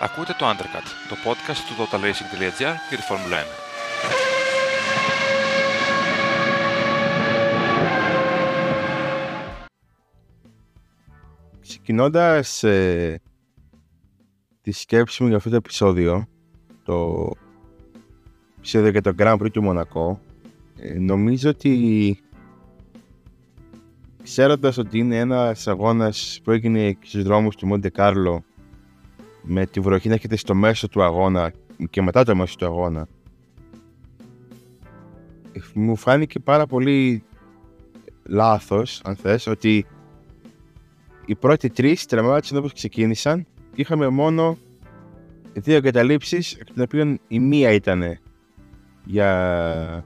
Ακούτε το Undercut, το podcast του totalracing.gr για τη Φόρμουλα 1. Ξεκινώντας ε, τη σκέψη μου για αυτό το επεισόδιο, το επεισόδιο για το Grand Prix του Μονακό, ε, νομίζω ότι ξέροντας ότι είναι ένας αγώνας που έγινε στους δρόμους του Μοντε Κάρλο με τη βροχή να έχετε στο μέσο του αγώνα και μετά το μέσο του αγώνα. Μου φάνηκε πάρα πολύ λάθος αν θες ότι οι πρώτοι τρεις τερμάτισαν όπως ξεκίνησαν. Και είχαμε μόνο δύο εγκαταλείψεις εκ των οποίων η μία ήταν για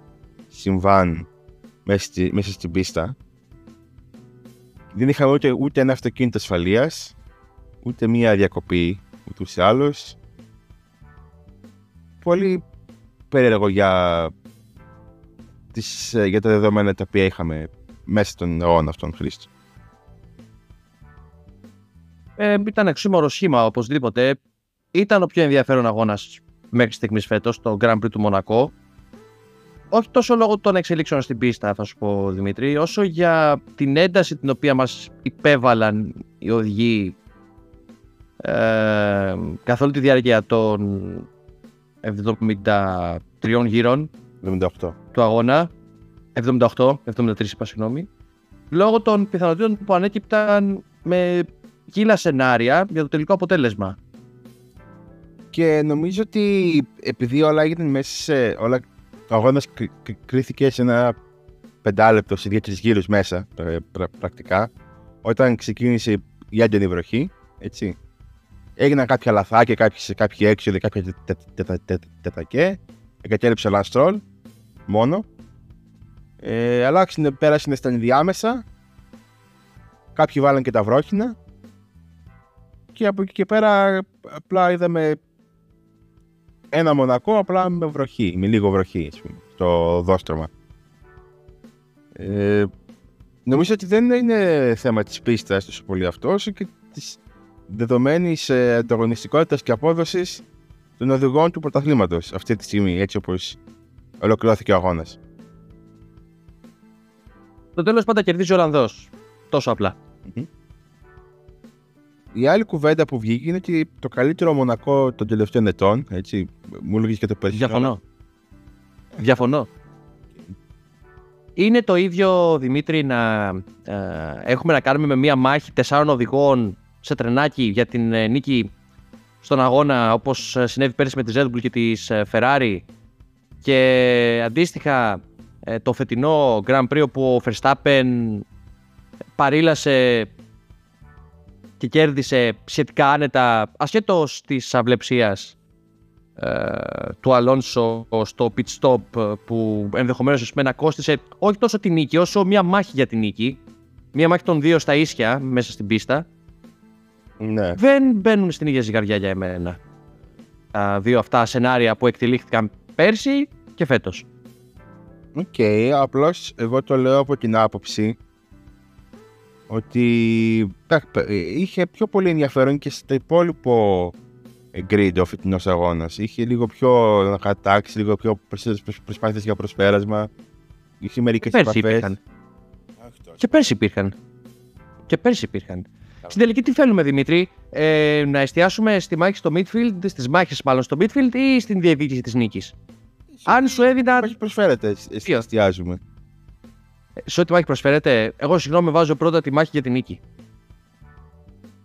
συμβάν μέσα, στη, μέσα στην πίστα. Δεν είχαμε ούτε, ούτε ένα αυτοκίνητο ασφαλείας ούτε μία διακοπή ούτως ή άλλως. Πολύ περίεργο για, τις, για τα δεδομένα τα οποία είχαμε μέσα στον αιώνα αυτόν, Χρήστο. Ε, ήταν εξήμορο σχήμα οπωσδήποτε. Ήταν ο πιο ενδιαφέρον αγώνας μέχρι στιγμής φέτος, το Grand Prix του Μονακό. Όχι τόσο λόγω των εξελίξεων στην πίστα, θα σου πω Δημήτρη, όσο για την ένταση την οποία μας υπέβαλαν οι οδηγοί ε, καθ' όλη τη διάρκεια των 73 γύρων 78. του αγώνα 78, 73 είπα συγγνώμη λόγω των πιθανότητων που ανέκυπταν με κύλα σενάρια για το τελικό αποτέλεσμα. Και νομίζω ότι επειδή όλα έγιναν μέσα σε. Όλα, ο αγώνας κρίθηκε σε ένα πεντάλεπτο, σε δύο-τρεις γύρους μέσα πρακτικά. Όταν ξεκίνησε η έντονη βροχή, έτσι έγιναν κάποια λαθάκια, κάποιοι, κάποιοι έξοδοι, κάποια τετακέ. Εγκατέλειψε ο Λανστρόλ μόνο. Ε, αλλά πέρασαν στα ενδιάμεσα. Κάποιοι βάλαν και τα βρόχινα. Και από εκεί και πέρα απλά είδαμε ένα μονακό απλά με βροχή, με λίγο βροχή, ας πούμε, στο δόστρωμα. Ε, νομίζω ότι δεν είναι θέμα της πίστας τόσο πολύ αυτός, όσο και της δεδομένη ε, ανταγωνιστικότητας και απόδοσης των οδηγών του πρωταθλήματος αυτή τη στιγμή, έτσι όπως ολοκληρώθηκε ο αγώνας. Το τέλος πάντα κερδίζει ο Ολλανδός. Τόσο Η άλλη κουβέντα που βγήκε είναι ότι το καλύτερο μονακό των τελευταίων ετών, έτσι, μου έλεγες και το περσινό. Διαφωνώ. Διαφωνώ. Είναι το ίδιο, Δημήτρη, να ε, έχουμε να κάνουμε με μία μάχη τεσσάρων οδηγών σε τρενάκι για την ε, νίκη στον αγώνα όπως ε, συνέβη πέρυσι με τη Red Bull και της ε, Ferrari. Και αντίστοιχα το φετινό Grand Prix όπου ο Verstappen παρήλασε και κέρδισε σχετικά άνετα ασχέτως της αυλεψίας του Αλόνσο στο pit stop που ενδεχομένως να κόστησε όχι τόσο τη νίκη όσο μια μάχη για την νίκη. Μια μάχη των δύο στα ίσια μέσα στην πίστα ναι. δεν μπαίνουν στην ίδια ζυγαριά για εμένα. Τα δύο αυτά σενάρια που εξελίχθηκαν πέρσι και φέτος. OK, okay, απλώς εγώ το λέω από την άποψη ότι είχε πιο πολύ ενδιαφέρον και στο υπόλοιπο grid ο φετινός αγώνας. Είχε λίγο πιο κατάξει, λίγο πιο προσπάθειες για προσπέρασμα. Είχε μερικές επαφές. Και πέρσι υπήρχαν. Και πέρσι υπήρχαν. Στην τελική τι θέλουμε, Δημήτρη, ε, να εστιάσουμε στη μάχη στο midfield, στις μάχες μάλλον στο midfield ή στην διεκδίκηση της νίκης; Αν σου έδινα. Όχι προσφέρεται, εσύ εστιάζουμε. Ε, σε ό,τι μάχη προσφέρεται, εγώ συγγνώμη βάζω πρώτα τη μάχη για την νίκη.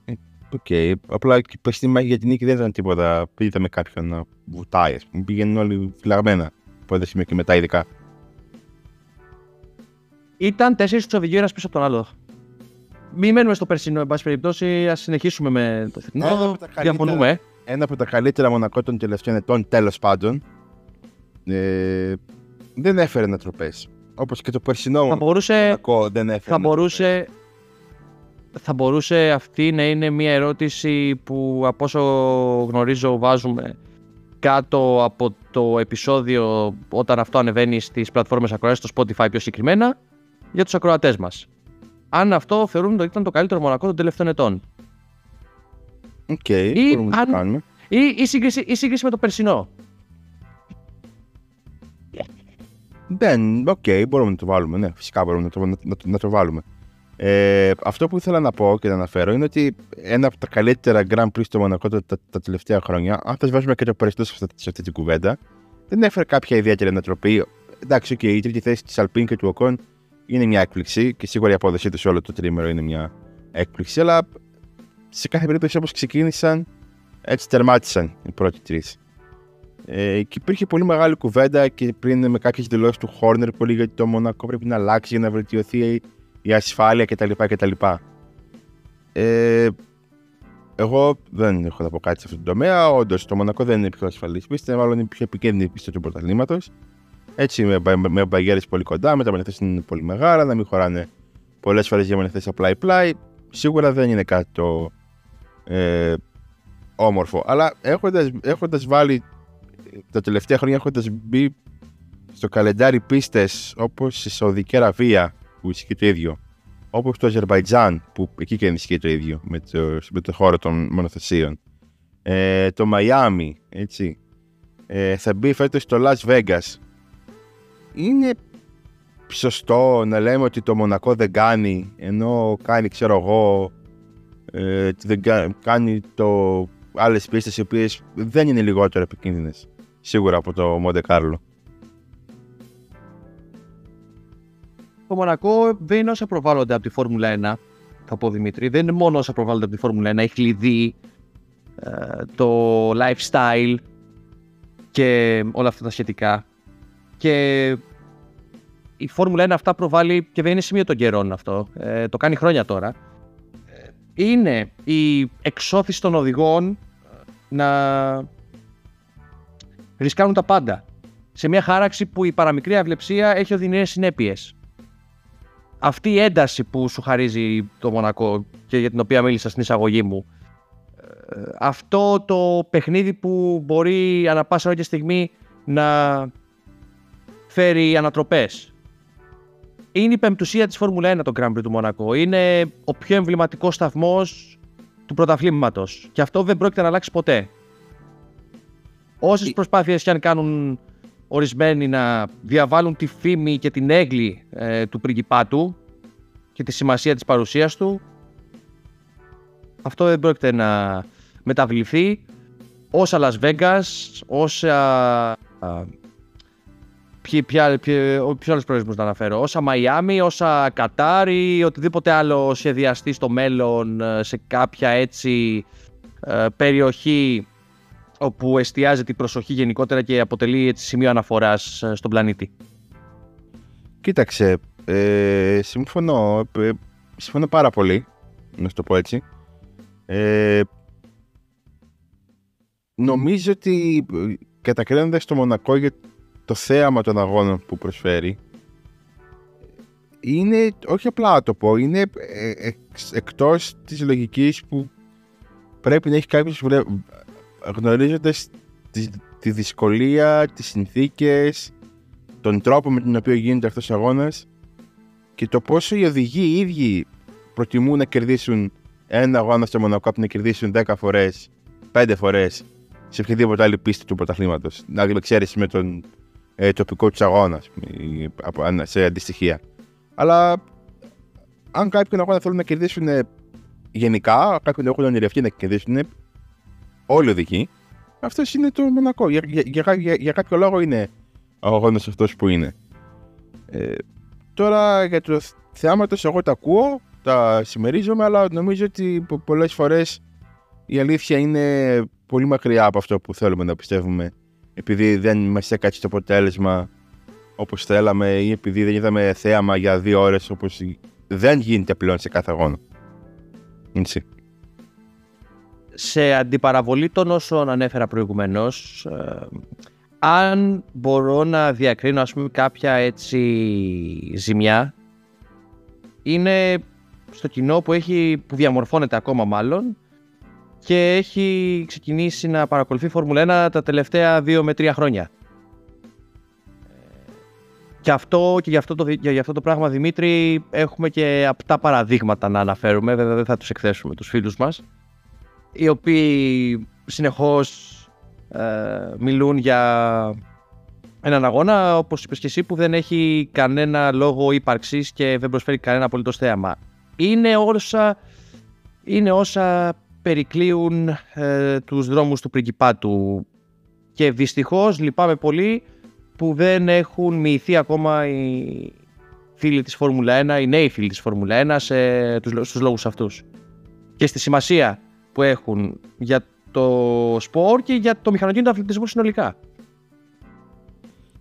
Ε, OK, okay. απλά και στη μάχη για την νίκη δεν ήταν τίποτα. Είδαμε κάποιον να βουτάει, ας πούμε. Πήγαιναν όλοι φυλαγμένα από ένα σημείο και μετά, ειδικά. Ήταν τέσσερις τους οδηγοί ένας πίσω από τον άλλο. Μην μένουμε στο περσινό, εν πάση περιπτώσει, ας συνεχίσουμε με το θετικό. Διαφωνούμε. Ένα από τα καλύτερα Μονακό των τελευταίων ετών, τέλος πάντων. Ε, δεν έφερε ανατροπές. Όπως και το περσινό θα μπορούσε, Μονακό δεν έφερε. Θα μπορούσε, θα μπορούσε αυτή να είναι μια ερώτηση που από όσο γνωρίζω βάζουμε κάτω από το επεισόδιο όταν αυτό ανεβαίνει στις πλατφόρμες ακρόασης, στο Spotify πιο συγκεκριμένα, για τους ακροατές μας αν αυτό θεωρούμε ότι ήταν το καλύτερο Μονακό των τελευταίων ετών. Okay, ή, αν, Ή η σύγκριση, η σύγκριση με το περσινό. Δεν, οκ, μπορούμε να το βάλουμε. Ναι, φυσικά μπορούμε να το, να, να, να το βάλουμε. Ε, αυτό που ήθελα να πω και να αναφέρω είναι ότι ένα από τα καλύτερα Grand Prix στο Μονακό τα, τα, τα τελευταία χρόνια, αν θα βάζουμε και το περιστό σε αυτή, σε αυτή την κουβέντα, δεν έφερε κάποια ιδιαίτερη ανατροπή. Εντάξει, okay, η τρίτη θέση της Αλπίν και του Οκόν είναι μια έκπληξη και σίγουρα η απόδοσή τους σε όλο το τρίμερο είναι μια έκπληξη, αλλά σε κάθε περίπτωση όπως ξεκίνησαν, έτσι τερμάτισαν οι πρώτοι τρεις. Ε, και υπήρχε πολύ μεγάλη κουβέντα και πριν με κάποιες δηλώσεις του Χόρνερ πολύ γιατί το Μονακό πρέπει να αλλάξει για να βελτιωθεί η ασφάλεια κτλ. κτλ. Ε, εγώ δεν έχω να πω κάτι σε αυτό το τομέα. Όντως το Μονακό δεν είναι η πιο ασφαλής πίστη, μάλλον είναι η πιο επικίνδυνη πίστη του πρωταθλήματος. Έτσι με, με, με μπαγκέρε πολύ κοντά, με τα μενεθέ είναι πολύ μεγάλα, να μην χωράνε πολλές φορές για μενεθέ απλά-πλάι. Σίγουρα δεν είναι κάτι το ε, όμορφο. Αλλά έχοντα έχοντας βάλει τα τελευταία χρόνια έχοντας μπει στο καλεντάρι πίστες όπως η Σαουδική Αραβία που ισχύει το ίδιο, όπως το Αζερβαϊτζάν που εκεί και ισχύει το ίδιο με το, με το χώρο των μονοθεσίων, ε, το Μαϊάμι, έτσι, ε, θα μπει φέτος στο Las Vegas. Είναι σωστό να λέμε ότι το Μονακό δεν κάνει, ενώ κάνει, ξέρω εγώ, ε, δεν κάνει το άλλες πίστες οι οποίες δεν είναι λιγότερο επικίνδυνες σίγουρα από το Μοντε Κάρλο. Το Μονακό δεν είναι όσα προβάλλονται από τη Φόρμουλα 1, θα πω Δημήτρη. Δεν είναι μόνο όσα προβάλλονται από τη Φόρμουλα 1. Η κλειδί, ε, το lifestyle και όλα αυτά τα σχετικά. Και η Φόρμουλα 1 αυτά προβάλλει και δεν είναι σημείο των καιρών αυτό. Ε, το κάνει χρόνια τώρα. Ε, είναι η εξώθηση των οδηγών να ρισκάνουν τα πάντα. Σε μια χάραξη που η παραμικρή αυλεψία έχει οδυνηρές συνέπειες. Αυτή η ένταση που σου χαρίζει το Μονακό και για την οποία μίλησα στην εισαγωγή μου, ε, αυτό το παιχνίδι που μπορεί ανα πάσα ώρα στιγμή να φέρει ανατροπές. Είναι η πεμπτουσία της Φόρμουλα 1 το Grand Prix του Μονακό. Είναι ο πιο εμβληματικός σταθμός του πρωταθλήματος. Και αυτό δεν πρόκειται να αλλάξει ποτέ. Όσες προσπάθειες και αν κάνουν ορισμένοι να διαβάλουν τη φήμη και την έγκλη ε, του πριγκιπάτου και τη σημασία της παρουσίας του, αυτό δεν πρόκειται να μεταβληθεί. Όσα Las Vegas, όσα... Ποιοι, ποια, ποιοι, άλλους προορισμούς να αναφέρω, όσα Μαϊάμι, όσα Κατάρ ή οτιδήποτε άλλο σχεδιαστεί στο μέλλον ε, σε κάποια έτσι ε, περιοχή όπου εστιάζεται η προσοχή γενικότερα και αποτελεί έτσι, σημείο αναφοράς ε, στον πλανήτη. Κοίταξε, ε, συμφωνώ, ε, συμφωνώ πάρα πολύ, να σου το πω έτσι. Ε, νομίζω ότι ε, κατακρίνοντας το Μονακό για το θέαμα των αγώνων που προσφέρει, είναι, όχι απλά να το πω, είναι εξ, εκτός της λογικής που πρέπει να έχει κάποιος γνωρίζοντας τη, τη δυσκολία, τις συνθήκες, τον τρόπο με τον οποίο γίνεται αυτός ο αγώνας και το πόσο οι οδηγοί οι ίδιοι προτιμούν να κερδίσουν ένα αγώνα στο Μονακό από να κερδίσουν 10 φορές, 5 φορές σε οποιαδήποτε άλλη πίστη του πρωταθλήματος. Να ξέρεις με τον ε, τοπικό του αγώνας σε αντιστοιχεία. Αλλά αν κάποιον αγώνα θέλουν να κερδίσουν γενικά, κάποιον έχουν ονειρευτεί να κερδίσουν, όλοι οδηγοί. Αυτός είναι το Μονακό. Για, για, για, για κάποιο λόγο είναι ο αγώνας αυτός που είναι. Ε, τώρα για το θεάματος, εγώ τα ακούω, τα συμμερίζομαι, αλλά νομίζω ότι πολλές φορές η αλήθεια είναι πολύ μακριά από αυτό που θέλουμε να πιστεύουμε. Επειδή δεν μας έκατσε το αποτέλεσμα όπως θέλαμε ή επειδή δεν είδαμε θέαμα για δύο ώρες όπως δεν γίνεται πλέον σε κάθε αγώνα. Έτσι σε αντιπαραβολή των όσων ανέφερα προηγουμένως, ε, αν μπορώ να διακρίνω ας πούμε κάποια έτσι ζημιά, είναι στο κοινό που, έχει, που διαμορφώνεται ακόμα μάλλον και έχει ξεκινήσει να παρακολουθεί Φόρμουλα 1 τα τελευταία 2 με 3 χρόνια. Και αυτό και για αυτό, το, για αυτό το πράγμα Δημήτρη έχουμε και απτά παραδείγματα να αναφέρουμε, βέβαια δεν θα τους εκθέσουμε τους φίλους μας οι οποίοι συνεχώς ε, μιλούν για έναν αγώνα, όπως είπες και εσύ, που δεν έχει κανένα λόγο ύπαρξης και δεν προσφέρει κανένα απολύτως θέαμα. Είναι όσα, είναι όσα περικλείουν ε, τους δρόμους του πριγκιπάτου και δυστυχώς λυπάμαι πολύ που δεν έχουν μοιηθεί ακόμα οι φίλοι της Φόρμουλα 1, οι νέοι φίλοι της Φόρμουλα 1 σε, τους, στους λόγους αυτούς. Και στη σημασία που έχουν για το σπορ και για το μηχανοκίνητο αθλητισμό συνολικά.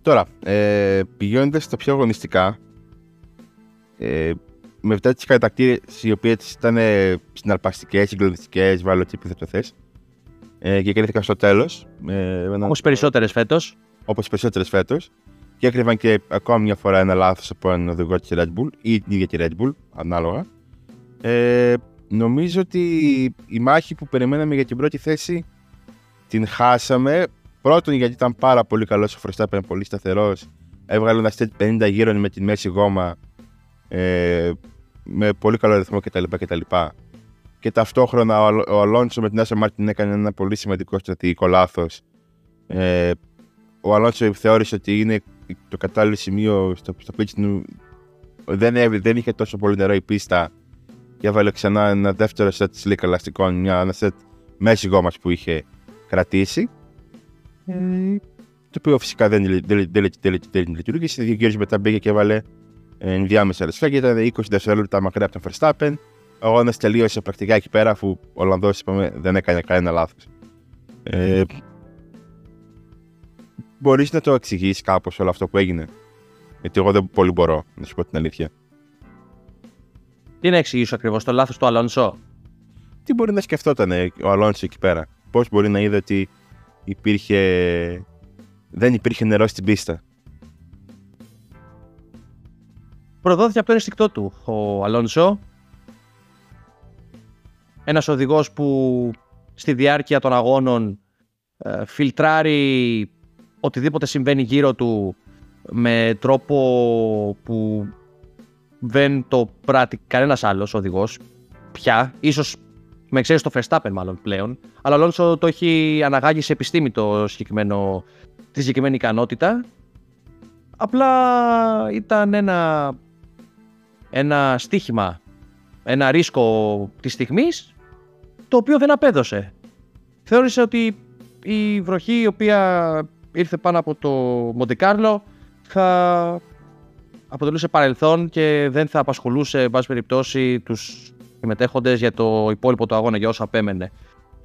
Τώρα, ε, πηγαίνοντας στα πιο αγωνιστικά, ε, με αυτά τις κατακτήρες οι οποίες ήταν συναρπαστικές, συγκλονιστικές, βάλω τι που θες, ε, και κρίθηκαν στο τέλος. Ε, Όπως περισσότερες φέτος. Όπως περισσότερες φέτος. Και έκρυβαν και ακόμα μια φορά ένα λάθος από έναν οδηγό της Red Bull ή την ίδια τη Red Bull, ανάλογα. Ε, νομίζω ότι η μάχη που περιμέναμε για την πρώτη θέση την χάσαμε. Πρώτον γιατί ήταν πάρα πολύ καλός ο Verstappen, πολύ σταθερός. Έβγαλε ένα stint 50 γύρων με τη μέση γόμα. Ε, με πολύ καλό ρυθμό κτλ. κτλ. Και ταυτόχρονα ο, Αλόνσο με την Άστον Μάρτιν έκανε ένα πολύ σημαντικό στρατηγικό λάθος. Ε, ο Αλόνσο θεώρησε ότι είναι το κατάλληλο σημείο στο, στο pit δεν, δεν είχε τόσο πολύ νερό η πίστα και έβαλε ξανά ένα δεύτερο σετ slick ελαστικών, μια, ένα σετ μέση γόμας που είχε κρατήσει. Ε, το οποίο φυσικά δεν, δεν, δεν, δεν λειτουργήσε. Δύο γύρους μετά μπήκε και έβαλε ενδιάμεσα ρεσφέ ήταν 20 δευτερόλεπτα μακριά από τον Verstappen. Ο αγώνα τελείωσε πρακτικά εκεί πέρα, αφού ο Ολλανδός δεν έκανε κανένα λάθος. Ε, Μπορείς να το εξηγήσεις κάπως όλο αυτό που έγινε; Γιατί εγώ δεν πολύ μπορώ, να σου πω την αλήθεια. Τι να εξηγήσω ακριβώς, το λάθος του Αλόνσο; Τι μπορεί να σκεφτόταν ο Αλόνσο εκεί πέρα; Πώς μπορεί να είδε ότι υπήρχε. Δεν υπήρχε νερό στην πίστα; Προδόθηκε από το ενστικτό του ο Αλόνσο. Ένας οδηγός που στη διάρκεια των αγώνων ε, φιλτράρει οτιδήποτε συμβαίνει γύρω του με τρόπο που δεν το πράττει κανένας άλλος οδηγός πια, ίσως με ξέρεις το Verstappen μάλλον πλέον, αλλά ο Αλόνσο το έχει αναγάγει σε επιστήμη το συγκεκριμένο, τη συγκεκριμένη ικανότητα. Απλά ήταν ένα, ένα στίχημα, ένα ρίσκο της στιγμής, το οποίο δεν απέδωσε. Θεώρησε ότι η βροχή η οποία ήρθε πάνω από το Μοντεκάρλο θα αποτελούσε παρελθόν και δεν θα απασχολούσε, εν πάση περιπτώσει, τους συμμετέχοντες για το υπόλοιπο του αγώνα, για όσο απέμενε.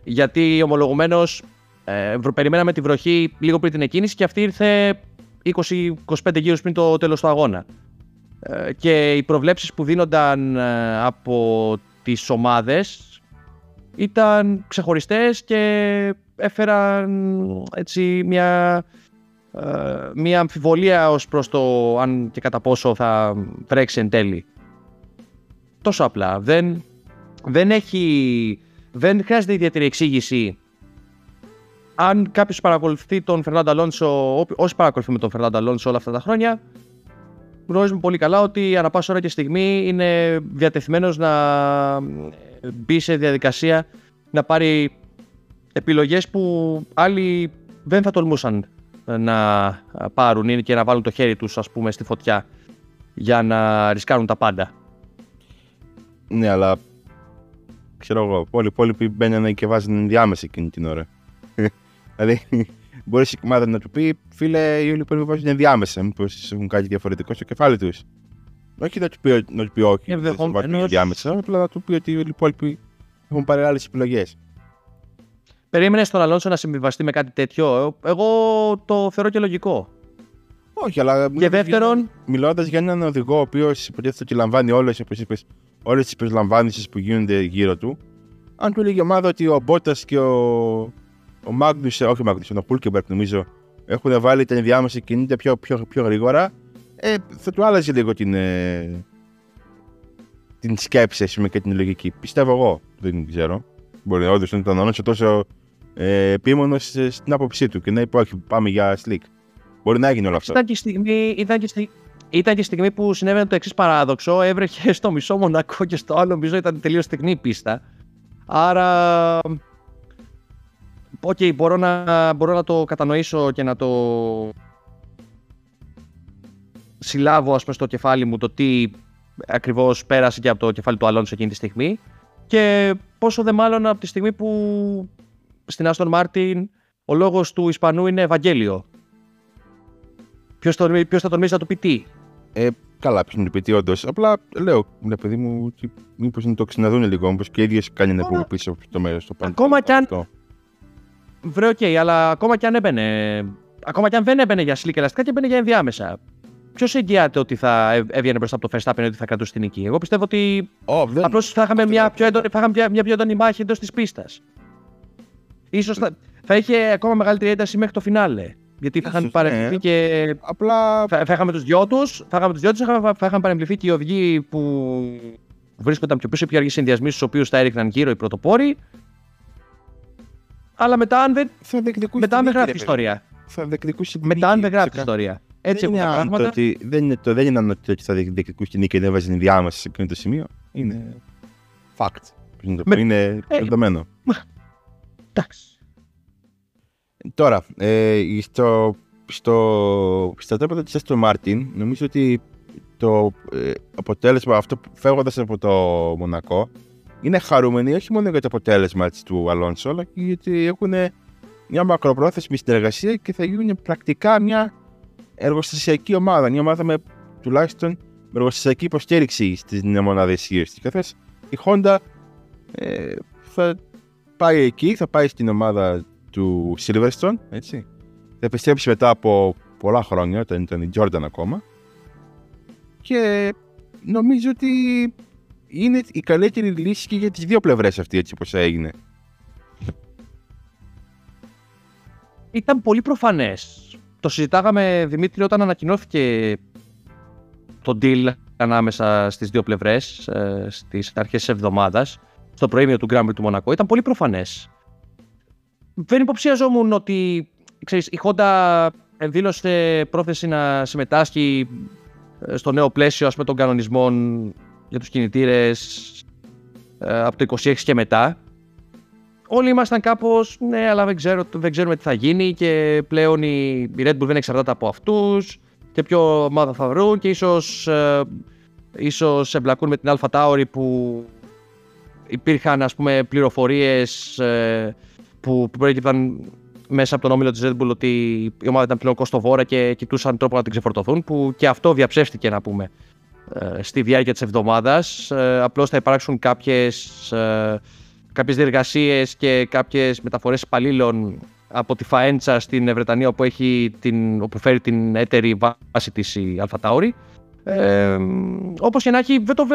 Γιατί ομολογουμένως ε, περιμέναμε τη βροχή λίγο πριν την εκκίνηση και αυτή ήρθε 20-25 γύρους πριν το τέλος του αγώνα. Ε, και οι προβλέψεις που δίνονταν ε, από τις ομάδες ήταν ξεχωριστές και έφεραν έτσι μια, ε, μια αμφιβολία ως προς το αν και κατά πόσο θα βρέξει εν τέλει. Τόσο απλά. Δεν, δεν έχει... Δεν χρειάζεται ιδιαίτερη εξήγηση αν κάποιος παρακολουθεί τον Φερνάντο Αλόνσο, όσοι παρακολουθούμε τον Φερνάντο Αλόνσο όλα αυτά τα χρόνια, γνωρίζουμε πολύ καλά ότι ανά πάσα ώρα και στιγμή είναι διατεθειμένος να μπει σε διαδικασία να πάρει επιλογές που άλλοι δεν θα τολμούσαν να πάρουν και να βάλουν το χέρι τους ας πούμε στη φωτιά για να ρισκάρουν τα πάντα. Ναι, αλλά ξέρω εγώ, όλοι οι υπόλοιποι μπαίνουν και βάζουν ενδιάμεση εκείνη την ώρα. δηλαδή, μπορείς η ομάδα να του πει, φίλε, οι όλοι οι υπόλοιποι βάζουν ενδιάμεσα. Μήπως έχουν κάτι διαφορετικό στο κεφάλι τους. Όχι να του πει, να του πει όχι, δεν βάζουν ενδιάμεσα, απλά να του πει ότι οι υπόλοιποι έχουν πάρει άλλες επιλογές. Περίμενες τον Αλόνσο να συμβιβαστεί με κάτι τέτοιο; Εγώ το θεωρώ και λογικό. Όχι, αλλά. Και δεύτερον; Μιλώντας για έναν οδηγό ο οποίος υποτίθεται ότι λαμβάνει όλες όλες τις περιλαμβάνσει που γίνονται γύρω του, αν του έλεγε η ομάδα ότι ο Μπότας και ο, ο Μάγνους, όχι ο Μάγνους, ο Πούλκεμπερκ νομίζω, έχουν βάλει τα ενδιάμεσα κινητά πιο, πιο, πιο γρήγορα, ε, θα του άλλαζε λίγο την, ε, την σκέψη πούμε, και την λογική. Πιστεύω εγώ. Δεν ξέρω. Μπορεί όντως να ήταν όνειρο τόσο ε, επίμονο στην άποψή του και να είπε: Όχι, πάμε για slick. Μπορεί να έγινε όλο αυτό. Ήταν και στιγμή, ήταν και στιγμή, ήταν και στιγμή που συνέβαινε το εξής παράδοξο. Έβρεχε στο μισό Μονακό και στο άλλο νομίζω ήταν τελείως τεχνή πίστα. Άρα οκ, μπορώ, να, μπορώ να το κατανοήσω και να το συλλάβω ας πούμε, στο κεφάλι μου το τι ακριβώς πέρασε και από το κεφάλι του Αλόνσο εκείνη τη στιγμή και πόσο δε μάλλον από τη στιγμή που στην Άστον Μάρτιν ο λόγος του Ισπανού είναι Ευαγγέλιο. Ποιος, το, ποιος θα τολμήσει να του πει τι; Ε, καλά, ποιος να του το πει όντως. Απλά λέω, ναι, παιδί μου, μήπως να το ξαναδούν λίγο, όπω και οι ίδιες κάνει να πούμε πίσω στο μέρος στο πάνω. Ακόμα κι αν. Βρε, οκ, αλλά ακόμα κι αν έμπαινε. Ακόμα κι αν δεν έμπαινε για σλίκ ελαστικά και έμπαινε για ενδιάμεσα. Ποιος εγγυάται ότι θα έβγαινε μπροστά από το Verstappen ότι θα κρατούσε την νική. Εγώ πιστεύω ότι. Oh, δεν... Απλώς θα είχαμε μια πιο, έντονη, θα είχαμε μια πιο έντονη μάχη εντός της πίστας. σω θα, θα είχε ακόμα μεγαλύτερη ένταση μέχρι το φινάλε. Γιατί θα είχαν παρεμβληθεί ναι. και. Απλά. Θα, θα είχαμε τους δυο τους, θα είχαμε τους δυο τους, θα είχαν παρεμβληθεί και οι οδηγοί που βρίσκονταν πιο πίσω, πιο αργοί συνδυασμοί, στους οποίους θα έριχναν γύρω οι πρωτοπόροι. Αλλά μετά, αν δεν. μετά, αν δεν γράφει ιστορία. Θα διεκδικούσε Μετά, αν δεν γράφει ιστορία. Έτσι δεν είναι τα πράγματα. Ότι, δεν, είναι το, δεν είναι ότι θα διεκδικούσε την νίκη και δεν έβαζε διάμεση σε εκείνο το σημείο. Είναι fact. Με... Είναι ε, δεδομένο. Εντάξει. Τώρα, ε, στο, στο, στα τρέπατα της Aston Martin, νομίζω ότι το ε, αποτέλεσμα αυτό, φεύγοντας από το Μονακό, είναι χαρούμενοι όχι μόνο για το αποτέλεσμα έτσι, του Αλόνσο, αλλά και γιατί έχουν μια μακροπρόθεσμη συνεργασία και θα γίνουν πρακτικά μια εργοστασιακή ομάδα. Μια ομάδα με τουλάχιστον με εργοστασιακή υποστήριξη στην μονάδα ισχύω τη. Καθώ η Honda ε, θα πάει εκεί, θα πάει στην ομάδα του Silverstone, έτσι. Θα επιστρέψει μετά από πολλά χρόνια, όταν ήταν η Jordan ακόμα. Και νομίζω ότι είναι η καλύτερη λύση και για τις δύο πλευρές αυτή, έτσι όπως έγινε. Ήταν πολύ προφανές. Το συζητάγαμε, Δημήτρη, όταν ανακοινώθηκε το deal ανάμεσα στις δύο πλευρές, ε, στις αρχές της εβδομάδας, στο προήμιο του Γκράμπρι του Μονακό. Ήταν πολύ προφανές δεν υποψιαζόμουν ότι ξέρεις, η Honda δήλωσε πρόθεση να συμμετάσχει ε, στο νέο πλαίσιο ας πούμε, των κανονισμών για τους κινητήρες ε, από το 26 και μετά. Όλοι ήμασταν κάπως, ναι, αλλά δεν, ξέρω, δεν ξέρουμε τι θα γίνει και πλέον η, Red Bull δεν εξαρτάται από αυτούς και ποιο ομάδα θα βρουν και ίσως, ε, ίσως εμπλακούν με την Alpha Tauri που υπήρχαν ας πούμε πληροφορίες ε, που προέκυπταν μέσα από τον όμιλο της Red Bull ότι η ομάδα ήταν πλέον κοστοβόρα και κοιτούσαν τρόπο να την ξεφορτωθούν, που και αυτό διαψεύστηκε να πούμε ε, στη διάρκεια της εβδομάδας. Ε, απλώς θα υπάρξουν κάποιες, ε, κάποιες διεργασίες και κάποιες μεταφορές υπαλλήλων από τη Φαέντσα στην Βρετανία όπου, έχει την, όπου φέρει την έτερη βάση της η Tauri. Ε, όπως και να έχει, δεν το,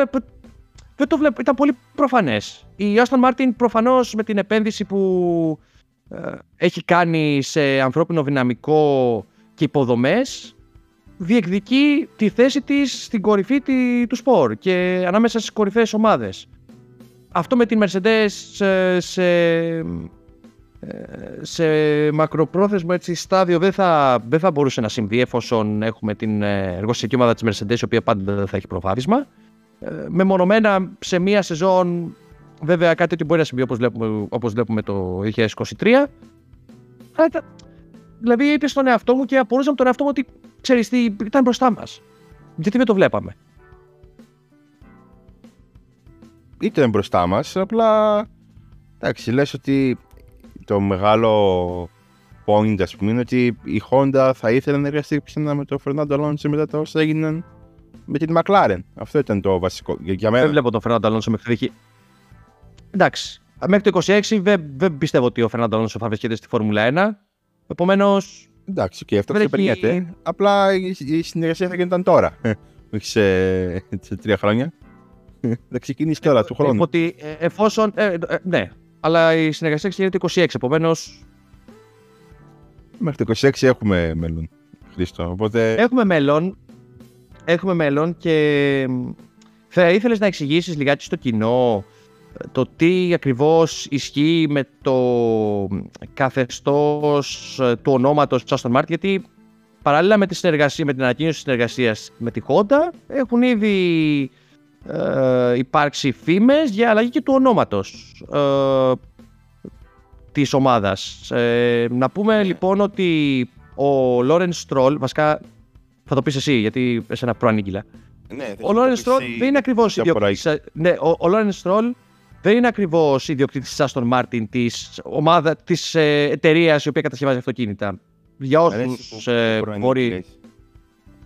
δεν το βλέπω. Ήταν πολύ προφανές. Η Aston Martin προφανώς με την επένδυση που ε, έχει κάνει σε ανθρώπινο δυναμικό και υποδομές, διεκδικεί τη θέση της στην κορυφή του σπορ και ανάμεσα στις κορυφαίες ομάδες. Αυτό με την Mercedes σε, σε, ε, σε μακροπρόθεσμο έτσι, στάδιο δεν θα, δεν θα μπορούσε να συμβεί εφόσον έχουμε την ε, εργοσιακή ομάδα της Mercedes η οποία πάντα δεν θα έχει προβάδισμα. Ε, μεμονωμένα σε μία σεζόν βέβαια κάτι ότι μπορεί να συμβεί όπως βλέπουμε, όπως βλέπουμε το 2023 δηλαδή είπε στον εαυτό μου και απορούσα τον εαυτό μου ότι ξέρεις τι ήταν μπροστά μας γιατί δεν το βλέπαμε ήταν μπροστά μας απλά εντάξει λες ότι το μεγάλο point ας πούμε είναι ότι η Honda θα ήθελε να εργαστεί ξανά με το Fernando Alonso μετά τα όσα έγιναν με την McLaren. Αυτό ήταν το βασικό. Για μένα... Δεν βλέπω τον Φερνάντο Αλόνσο μέχρι εκεί. Εντάξει. Μέχρι το 26 δεν, δεν πιστεύω ότι ο Φερνάντο Αλόνσο θα βρίσκεται στη Φόρμουλα 1. Επομένως. Εντάξει, και αυτό δεν περνιέται. Απλά η συνεργασία θα γινόταν τώρα. Όχι σε, σε τρία χρόνια. θα ξεκινήσει τώρα του χρόνου. Ότι ε, εφόσον. Ε, ε, ναι, αλλά η συνεργασία γίνεται 26. Επομένω. Μέχρι το 26 έχουμε μέλλον. Χρήστο. Οπότε... Έχουμε μέλλον έχουμε μέλλον και θα ήθελες να εξηγήσεις λιγάκι στο κοινό ε, το τι ακριβώς ισχύει με το καθεστώς ε, του ονόματος της Aston Martin γιατί παράλληλα με, τη συνεργασία, με την ανακοίνωση της συνεργασίας με τη Honda έχουν ήδη ε, υπάρξει φήμες για αλλαγή και του ονόματος. Ε, της ομάδας. Ε, να πούμε λοιπόν ότι ο Λόρεν Στρόλ, βασικά θα το πεις εσύ γιατί εσένα προανήγγειλα. Ναι, Ο Λόρεν Στρόλ δεν είναι ακριβώς ιδιοκτήτης. Ναι, ο, ο Λόρεν Στρόλ δεν είναι ακριβώς ιδιοκτήτης της Άστον Μάρτιν, της ομάδα της ε, εταιρείας η οποία κατασκευάζει αυτοκίνητα. Για όσους ε, μπορεί.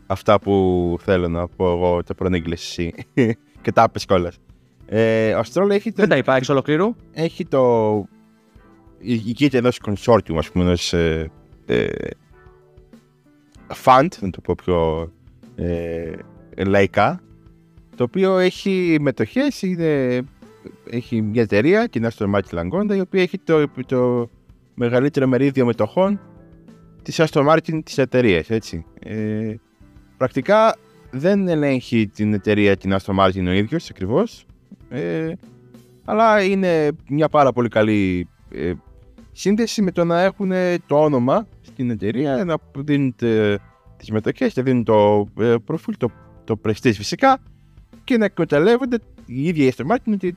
Αυτά που θέλω να πω εγώ, τα προανήγγειλε εσύ. και τα άπε κιόλας. Ε, ο Στρόλ έχει. Το... Δεν τα είπα εξ ολοκλήρου. Έχει το. Ηγείται ενός consortium, ας πούμε, ενός. Ε, ε, fund, να το πω πιο ε, λαϊκά, το οποίο έχει μετοχές, είναι, έχει μια εταιρεία, την Aston Martin Langonda, η οποία έχει το, το μεγαλύτερο μερίδιο μετοχών της Aston Martin της εταιρείας, έτσι. Ε, πρακτικά δεν ελέγχει την εταιρεία την Aston Martin ο ίδιος ακριβώς, ε, αλλά είναι μια πάρα πολύ καλή ε, σύνδεση με το να έχουν το όνομα στην εταιρεία, να δίνουν τις μετοχές, να δίνουν το ε, προφίλ, το, το prestige φυσικά και να εκμεταλλεύονται η ίδια η Aston Martin ότι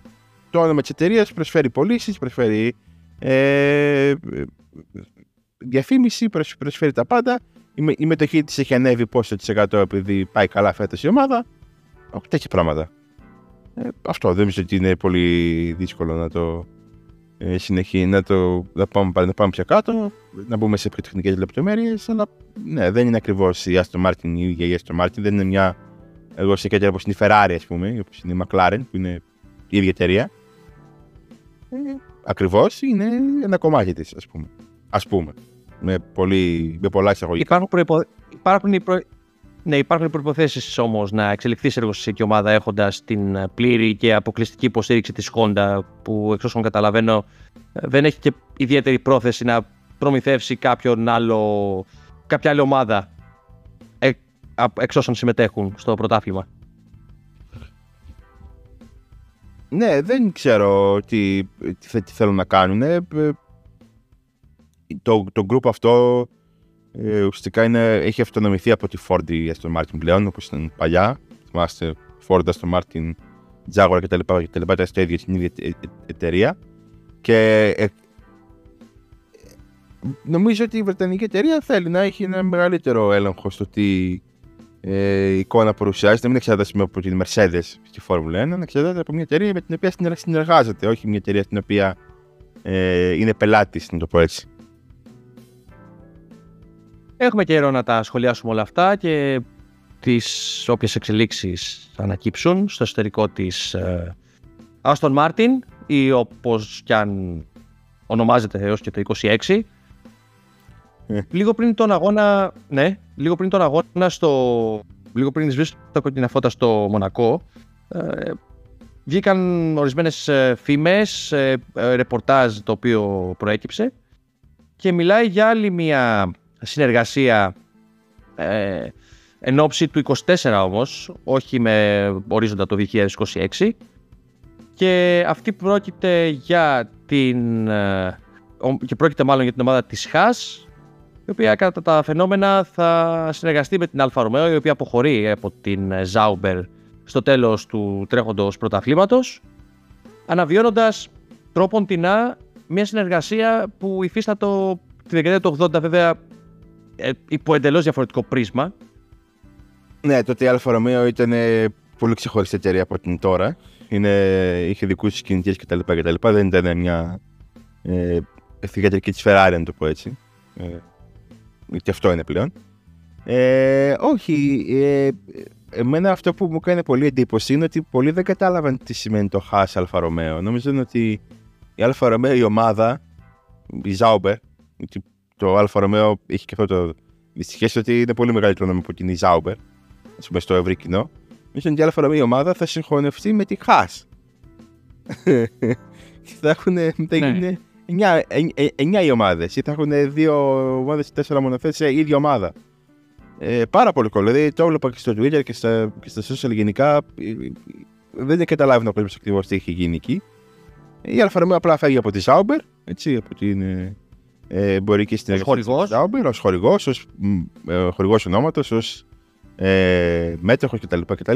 το όνομα της εταιρείας προσφέρει πωλήσεις, προσφέρει ε, διαφήμιση, προσφέρει τα πάντα. Η, η μετοχή της έχει ανέβει πόσο της εκατό επειδή πάει καλά φέτος η ομάδα. Όχι τέτοια πράγματα. Ε, αυτό δεν νομίζω ότι είναι πολύ δύσκολο να το ε, συνεχί, να, το, να, πάμε, να πάμε πιο κάτω, να μπούμε σε πιο τεχνικές λεπτομέρειες. Αλλά ναι, δεν είναι ακριβώς η Aston Martin η ίδια η Aston Martin. Δεν είναι μια εγώ σε κάτι όπως είναι η Ferrari, ας πούμε, όπως είναι η McLaren, που είναι η ίδια εταιρεία. Ε, ακριβώς είναι ένα κομμάτι της, ας πούμε. Ας πούμε. Με, πολύ, με πολλά εισαγωγικά. Υπάρχουν, προϋπο... υπάρχουν οι, προ... Ναι, υπάρχουν προποθέσει όμως να εξελιχθείς σε εργοσιακή ομάδα έχοντας την πλήρη και αποκλειστική υποστήριξη της Honda, που εξ όσων καταλαβαίνω δεν έχει και ιδιαίτερη πρόθεση να προμηθεύσει κάποιον άλλο, κάποια άλλη ομάδα εξ όσων συμμετέχουν στο πρωτάθλημα. Ναι, δεν ξέρω τι, τι, τι θέλουν να κάνουν. Ε, το, το group αυτό ε, ουσιαστικά είναι, έχει αυτονομηθεί από τη Ford η Aston Martin πλέον, όπως ήταν παλιά. Θυμάστε, Ford, Aston Martin, Jaguar κτλ. κτλ ήταν στο ίδιο στην ίδια εταιρεία. Και ε, νομίζω ότι η Βρετανική εταιρεία θέλει να έχει ένα μεγαλύτερο έλεγχο στο τι ε, εικόνα παρουσιάζεται. Μην εξαρτάται από την Mercedes στη Φόρμουλα 1, να εξαρτάται από μια εταιρεία με την οποία συνεργάζεται, όχι μια εταιρεία στην οποία ε, είναι πελάτης, να το πω έτσι. Έχουμε καιρό να τα σχολιάσουμε όλα αυτά και τις όποιες εξελίξεις ανακύψουν στο εσωτερικό της ε, Aston Martin ή όπως κι αν ονομάζεται έως και το 26. Ε. Λίγο πριν τον αγώνα, ναι, λίγο πριν τον αγώνα στο, λίγο πριν σβήσει τα κόκκινα φώτα στο Μονακό, ε, βγήκαν ορισμένες ε, φήμες, ε, ρεπορτάζ το οποίο προέκυψε και μιλάει για άλλη μια συνεργασία ε, εν ώψη του 24 όμως, όχι με ορίζοντα το 2026 και αυτή πρόκειται για την ε, και πρόκειται μάλλον για την ομάδα της Haas η οποία κατά τα φαινόμενα θα συνεργαστεί με την Alfa Romeo η οποία αποχωρεί από την Ζάουμπερ στο τέλος του τρέχοντος πρωταθλήματος αναβιώνοντας τρόπον τινά μια συνεργασία που υφίστατο τη δεκαετία του 80 βέβαια ε, υπό εντελώς διαφορετικό πρίσμα. Ναι, τότε η Alfa Romeo ήταν ε, πολύ ξεχωριστή εταιρεία από την τώρα. Είναι, είχε δικούς της κινητήρες κτλ, κτλ. Δεν ήταν μια ε, θυγατρική της Ferrari, να το πω έτσι. Ε, και αυτό είναι πλέον. Ε, όχι, ε, εμένα αυτό που μου κάνει πολύ εντύπωση είναι ότι πολλοί δεν κατάλαβαν τι σημαίνει το Haas Alfa Romeo. Νομίζω ότι η Alfa Romeo, η ομάδα, η Sauber, το Alfa Romeo έχει και αυτό το δυστυχές ότι είναι πολύ μεγαλύτερο όνομα από την η Sauber, ας πούμε στο ευρύ κοινό. Νομίζω ότι η Alfa Romeo η ομάδα θα συγχωνευτεί με τη Haas. και θα έχουν. Θα ναι. 9, οι ομάδες ή θα έχουν δύο ομάδες ή τέσσερα μονοθέσια σε ίδια ομάδα. Ε, πάρα πολύς κόσμος. Δηλαδή το έβλεπα και στο Twitter και στα, και στα social γενικά. Ε, δεν καταλάβει ο κόσμος ακριβώς τι έχει γίνει εκεί. Η Alfa Romeo απλά φεύγει από τη Sauber, έτσι, από την ε, ε εμπορική συνεργασία της Sauber, ως χορηγός, ως ε, χορηγός ονόματος, ως ε, μέτοχος κτλ. Και,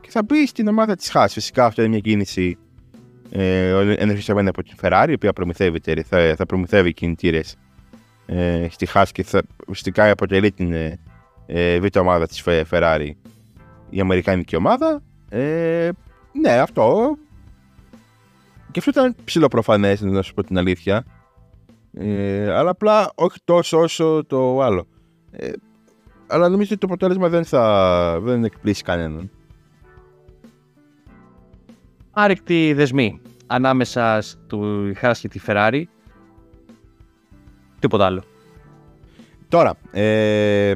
και θα μπει στην ομάδα της Haas. Φυσικά αυτό είναι μια κίνηση Ε, ενορχηστρωμένη από την Ferrari, η οποία προμηθεύει, θα, θα προμηθεύει κινητήρες ε, στη Haas και θα, ουσιαστικά αποτελεί την ε, ε, β' ομάδα της Ferrari η Αμερικάνικη ομάδα. Ε, ναι, αυτό. Και αυτό ήταν ψηλοπροφανές, να σου πω την αλήθεια. Ε, αλλά απλά όχι τόσο όσο το άλλο. Ε, αλλά νομίζω ότι το αποτέλεσμα δεν θα δεν εκπλήσει κανέναν. Άρρηκτη δεσμή ανάμεσα του Χάς και τη Ferrari. Τίποτα άλλο. Τώρα, ε,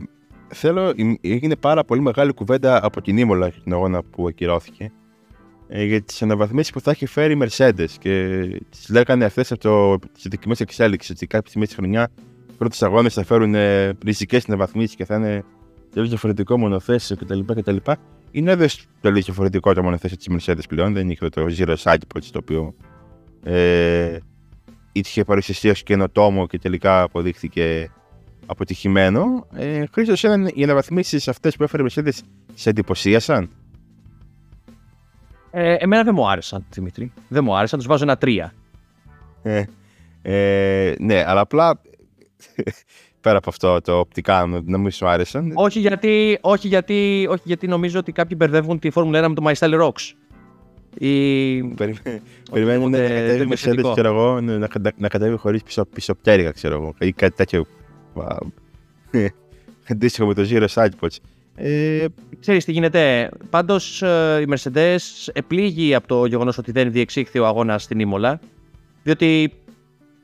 θέλω, έγινε πάρα πολύ μεγάλη κουβέντα από την Ήμολα την αγώνα που ακυρώθηκε ε, για τις αναβαθμίσεις που θα έχει φέρει η Mercedes. Και τις λέγανε αυτές από τις δοκιμές εξέλιξης ότι κάποια στιγμή τη χρονιά πρώτες αγώνες θα φέρουν ε, ριζικές αναβαθμίσεις και θα είναι τελείως διαφορετικό μονοθέσιο κτλ. κτλ. Είναι βέβαια τελείω διαφορετικό το μονοθέσιο της Mercedes πλέον. Δεν είχε το Zero Side το οποίο ε, είχε παρουσιαστεί ω καινοτόμο και τελικά αποδείχθηκε αποτυχημένο. Ε, Χρήστος, οι αναβαθμίσει αυτές που έφερε η Mercedes σε εντυπωσίασαν; Ε, εμένα δεν μου άρεσαν, Δημήτρη. Δεν μου άρεσαν, τους βάζω ένα τρία. Ε, ε, ναι, αλλά απλά πέρα από αυτό το οπτικά να μην σου άρεσαν. Όχι γιατί, όχι, γιατί, όχι γιατί νομίζω ότι κάποιοι μπερδεύουν τη Φόρμουλα 1 με το My Style Rocks. Η... Περιμένουν να κατέβει Mercedes, ξέρω εγώ, να, να κατέβει χωρίς πισω, πισωπτέρυγα, ξέρω εγώ, ή κάτι τέτοιο. Αντίστοιχο με το Zero Sidepods. Ε, Ξέρεις τι γίνεται. Πάντως ε, η Mercedes επλήγει από το γεγονός ότι δεν διεξήχθη ο αγώνας στην Ήμολα. Διότι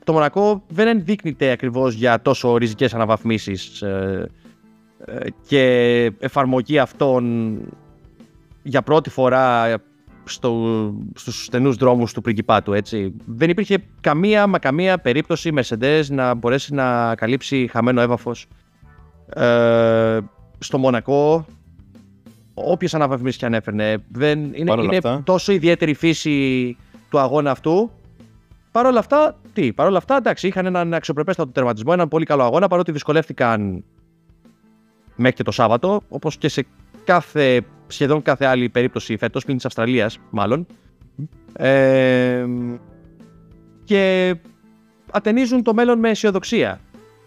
το Μονακό δεν ενδείκνυται ακριβώς για τόσο ριζικές αναβαθμίσεις ε, ε, και εφαρμογή αυτών για πρώτη φορά στο, στους στενούς δρόμους του πριγκιπάτου, έτσι. Δεν υπήρχε καμία μα καμία περίπτωση η Mercedes να μπορέσει να καλύψει χαμένο έβαφος ε, στο Μονακό, όποιες αναβαθμίσεις και αν έφερνε. Δεν, είναι είναι τόσο ιδιαίτερη φύση του αγώνα αυτού. Παρ' όλα αυτά, τι, παρ' όλα αυτά, εντάξει, είχαν έναν αξιοπρεπέστατο τερματισμό, έναν πολύ καλό αγώνα, παρότι δυσκολεύτηκαν μέχρι και το Σάββατο, όπως και σε κάθε, σχεδόν κάθε άλλη περίπτωση φέτος, πλην της Αυστραλίας, μάλλον. Ε, και ατενίζουν το μέλλον με αισιοδοξία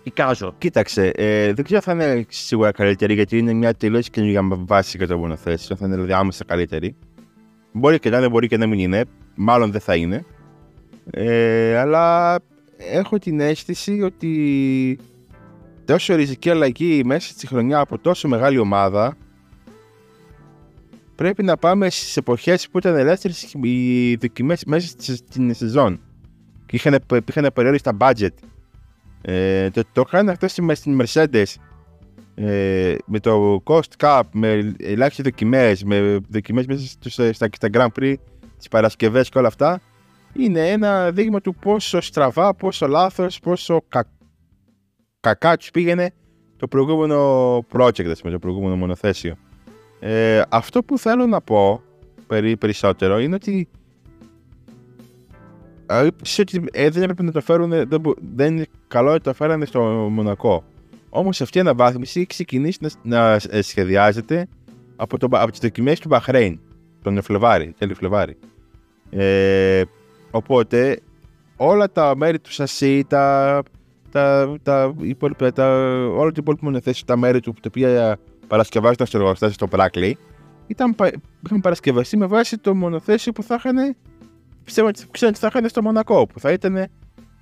εικάζω. Κοίταξε, ε, δεν ξέρω αν θα είναι σίγουρα καλύτερη γιατί είναι μια τελείως καινούργια βάση για το μονοθέσιο. Θα είναι δηλαδή άμεσα καλύτερη. Μπορεί και να είναι, μπορεί και να μην είναι. Μάλλον δεν θα είναι. Ε, αλλά έχω την αίσθηση ότι τόσο ριζική αλλαγή μέσα στη χρονιά από τόσο μεγάλη ομάδα πρέπει να πάμε στις εποχές που ήταν ελεύθερες οι δοκιμές μέσα στην σεζόν και είχαν, είχαν περιόριστα budget ε, το, το είχαν αυτό στην Mercedes ε, με το cost cap, με ελάχιστες δοκιμές, με δοκιμές μέσα στους, ε, στα, στα Grand Prix, τις Παρασκευές και όλα αυτά. Είναι ένα δείγμα του πόσο στραβά, πόσο λάθος, πόσο κα, κακά τους πήγαινε το προηγούμενο project, το προηγούμενο μονοθέσιο. Ε, αυτό που θέλω να πω περί, περισσότερο είναι ότι ότι ε, δεν έπρεπε να το φέρουν, δεν, δεν είναι καλό ότι το φέρανε στο Μονακό. Όμως αυτή η αναβάθμιση έχει ξεκινήσει να, να ε, σχεδιάζεται από, το, από τις δοκιμές του Μπαχρέιν τον Φλεβάρι, τέλειο Φλεβάρι. Ε, οπότε όλα τα μέρη του Σασί, τα, τα, τα, υπόλοιπα, τα, όλα τα υπόλοιπα μονοθέσει, τα μέρη του τα οποία παρασκευάζονταν στο εργοστάσιο στο Πράκλι, ήταν, είχαν παρασκευαστεί με βάση το μονοθέσιο που θα είχαν πιστεύω ότι, ξέρω ότι θα είχαν στο Μονακό, που θα ήταν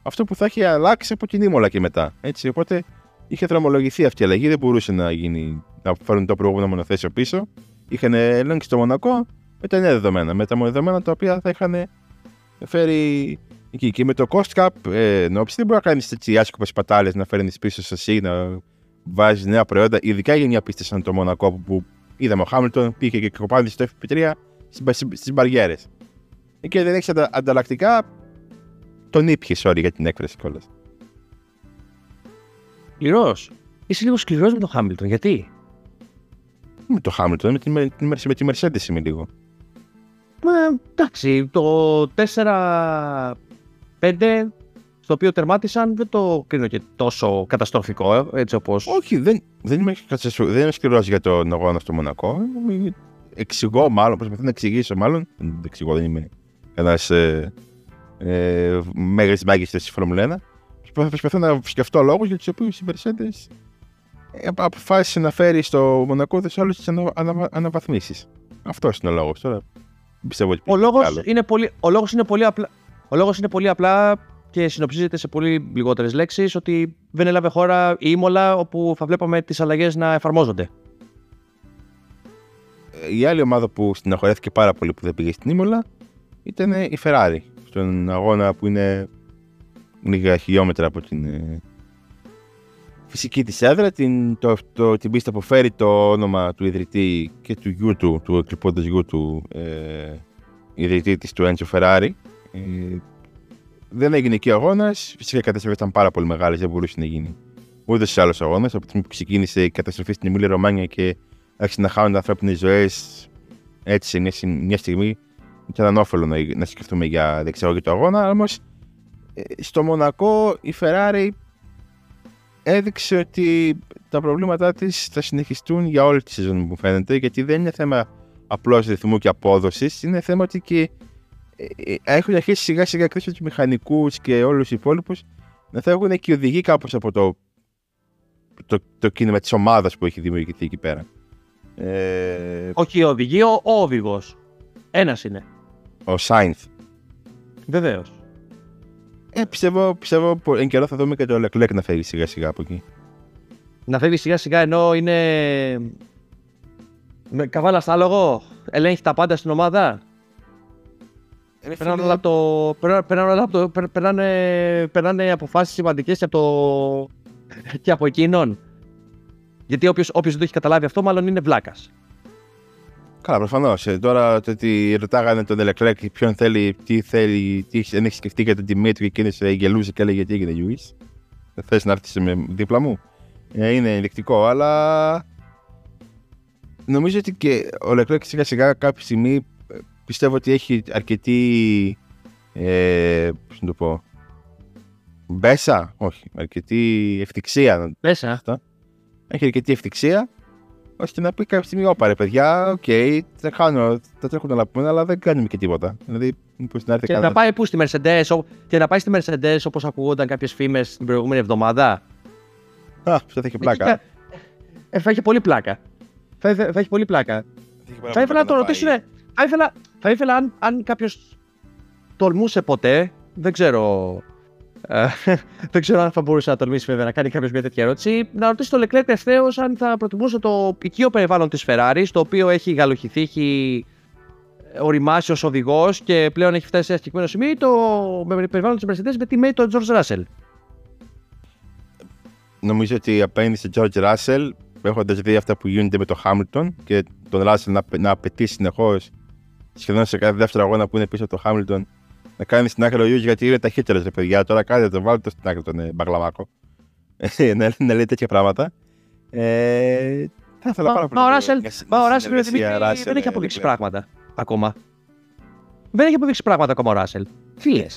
αυτό που θα έχει αλλάξει από την Ήμολα και μετά. Έτσι, οπότε είχε δρομολογηθεί αυτή η αλλαγή, δεν μπορούσε να, γίνει, να φέρουν το προηγούμενο μονοθέσιο πίσω. Είχαν ελέγξει στο Μονακό με τα νέα δεδομένα, με τα δεδομένα τα οποία θα είχαν φέρει εκεί. Και με το cost cap, ε, νόψη, δεν μπορεί να κάνεις έτσι άσκοπε πατάλες να φέρνεις πίσω σε εσύ, να βάζεις νέα προϊόντα, ειδικά για μια πίστη σαν το Μονακό που είδαμε ο Χάμιλτον πήγε και κοπάνει στο FP3 στις μπαριέρες και δεν έχεις ανταλλακτικά, τον ήπιες, sorry για την έκφραση κιόλας. Σκληρός. Είσαι λίγο σκληρός με τον Χάμιλτον, γιατί; Με τον Χάμιλτον, με τη, με, με τη Mercedes είμαι λίγο. Μα, εντάξει, το 4-5 στο οποίο τερμάτισαν δεν το κρίνω και τόσο καταστροφικό, ε, έτσι όπως... Όχι, δεν, δεν είμαι, δεν είμαι σκληρός για τον αγώνα στο Μονακό. Εξηγώ μάλλον, προσπαθώ να εξηγήσω μάλλον, δεν εξηγώ, δεν είμαι ένας ε, ε, μέγας μάγιστα στη Φόρμουλα 1. Προσπαθώ να σκεφτώ λόγους για τους οποίους η Mercedes ε, αποφάσισε να φέρει στο Μονακό όλε τις ανα, ανα, αναβαθμίσεις. Αυτός είναι ο λόγος. Τώρα πιστεύω ότι. Ο λόγος είναι, πολύ, ο λόγος είναι πολύ απλά. Ο λόγος είναι πολύ απλά και συνοψίζεται σε πολύ λιγότερες λέξεις ότι δεν έλαβε χώρα η Ήμολα όπου θα βλέπαμε τις αλλαγές να εφαρμόζονται. Η άλλη ομάδα που στεναχωρέθηκε πάρα πολύ που δεν πήγε στην Ήμολα ήταν η Ferrari. Στον αγώνα που είναι λίγα χιλιόμετρα από την ε, φυσική της έδρα, την, το, το, την πίστα που φέρει το όνομα του ιδρυτή και του γιού του, του εκλειπώντας γιού του ε, ιδρυτή της του Έντσο Ferrari. Ε, δεν έγινε εκεί ο αγώνας. Φυσικά οι καταστροφές ήταν πάρα πολύ μεγάλες, δεν μπορούσε να γίνει ούτε σε άλλους αγώνες. Από τη στιγμή που ξεκίνησε η καταστροφή στην Εμίλια Ρωμάνια και άρχισε να χάνονται ανθρώπινες ζωές έτσι σε μια, στιγμή, ήταν ανώφελο να, να σκεφτούμε για διεξαγωγή του αγώνα. Όμως ε, στο Μονακό η Ferrari έδειξε ότι τα προβλήματά της θα συνεχιστούν για όλη τη σεζόν μου φαίνεται γιατί δεν είναι θέμα απλώς ρυθμού και απόδοσης, είναι θέμα ότι και ε, ε, έχουν αρχίσει σιγά σιγά εκτό τους μηχανικούς και όλους τους υπόλοιπους να φεύγουν και οι οδηγοί κάπως από το, το, το κίνημα της ομάδας που έχει δημιουργηθεί εκεί πέρα. Ε... Όχι ο οδηγοί, ο, ο οδηγός. Ένας είναι. Ο Σάινθ. Βεβαίως. Ε, πιστεύω, πιστεύω εν καιρό θα δούμε και το Leclerc να φεύγει σιγά σιγά από εκεί. Να φεύγει σιγά σιγά ενώ είναι. Με καβάλα άλογο, ελέγχει τα πάντα στην ομάδα. Περνάνε όλα το. Περνάνε, περνάνε αποφάσεις σημαντικές και από το. και από εκείνον. Γιατί όποιος δεν το έχει καταλάβει αυτό, μάλλον είναι βλάκας. Καλά, προφανώς. Ε, τώρα το ότι ρωτάγανε τον Ελεκλέκ ποιον θέλει, τι θέλει, τι δεν έχει σκεφτεί για τον τιμή του και εκείνο γελούσε και έλεγε τι έγινε Λιούι. Δεν θες να έρθεις με δίπλα μου; Ε, είναι ενδεικτικό, αλλά νομίζω ότι και ο Λεκλέκ σιγά σιγά κάποια στιγμή πιστεύω ότι έχει αρκετή. Ε, πώς να το πω. Μπέσα, όχι, αρκετή ευφυΐα. Μπέσα. Έχει αρκετή ευφυΐα ώστε να πει κάποια στιγμή: Ωπα ρε παιδιά, ok, okay, θα, κάνω, θα τρέχουν να πούμε, αλλά δεν κάνουμε και τίποτα. Δηλαδή, μήπως να έρθει και να πάει πού στη Mercedes, και να πάει στη Mercedes όπως ακούγονταν κάποιες φήμες την προηγούμενη εβδομάδα. Α, αυτό θα έχει πλάκα. Ε, θα έχει πολύ πλάκα. Θα, θα, θα έχει πολύ πλάκα. Θα ήθελα να το ρωτήσω, θα ήθελα, θα ήθελα αν, αν κάποιος τολμούσε ποτέ, δεν ξέρω. Ε, δεν ξέρω αν θα μπορούσε να τολμήσει βέβαια να κάνει κάποιος μια τέτοια ερώτηση. Να ρωτήσει το Leclerc ευθέως αν θα προτιμούσε το οικείο περιβάλλον της Ferrari, το οποίο έχει γαλοχηθεί, έχει οριμάσει ως οδηγός και πλέον έχει φτάσει σε ένα συγκεκριμένο σημείο, ή το περιβάλλον της Mercedes με τιμή τον George Russell. Νομίζω ότι απέναντι σε George Russell, έχοντας δει αυτά που γίνονται με τον Hamilton και τον Russell να, να απαιτεί συνεχώς σχεδόν σε κάθε δεύτερο αγώνα που είναι πίσω από το Χάμιλτον να κάνει στην άκρη ο Ιούζ γιατί είναι ταχύτερος ρε παιδιά. Τώρα κάνετε το βάλτε στην άκρη τον ε, Μπαγλαμάκο. Ε, να, να λέει τέτοια πράγματα. Ε, θα ήθελα πάρα πολύ. Μα ο Ράσελ δεν έχει αποδείξει πράγματα ακόμα. Δεν έχει αποδείξει πράγματα ακόμα ο Ράσελ. Φίλε.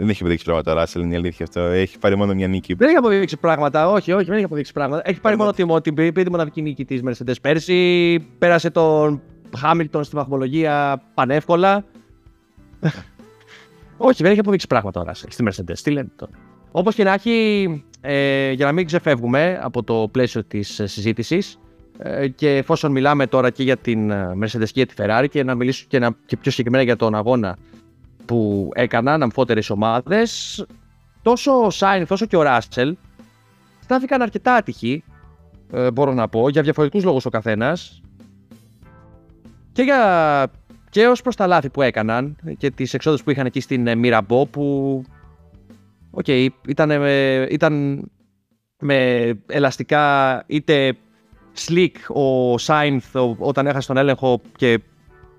Δεν έχει αποδείξει πράγματα ο Ράσελ, είναι η αλήθεια αυτό. Έχει πάρει μόνο μια νίκη. Δεν έχει αποδείξει πράγματα, όχι, όχι, δεν έχει αποδείξει πράγματα. Έχει πάρει μόνο την πέμπτη μοναδική νίκη της Mercedes πέρσι. Πέρασε τον Χάμιλτον στη βαθμολογία πανεύκολα. Όχι, δεν έχει αποδείξει πράγματα τώρα στη Mercedes. Τι λένε τώρα. Όπως και να έχει, ε, για να μην ξεφεύγουμε από το πλαίσιο της συζήτησης, ε, και εφόσον μιλάμε τώρα και για την ε, Mercedes και για τη Ferrari και να μιλήσω και, να, και πιο συγκεκριμένα για τον αγώνα που έκαναν αμφότερες ομάδες, τόσο ο Σάινθ όσο και ο Ράσελ στάθηκαν αρκετά άτυχοι, ε, μπορώ να πω, για διαφορετικούς λόγους ο καθένας και, για, και ως προς τα λάθη που έκαναν και τις εξόδους που είχαν εκεί στην Μυραμπό που okay, ήταν, ήταν με ελαστικά είτε slick ο Σάινθ όταν έχασε τον έλεγχο και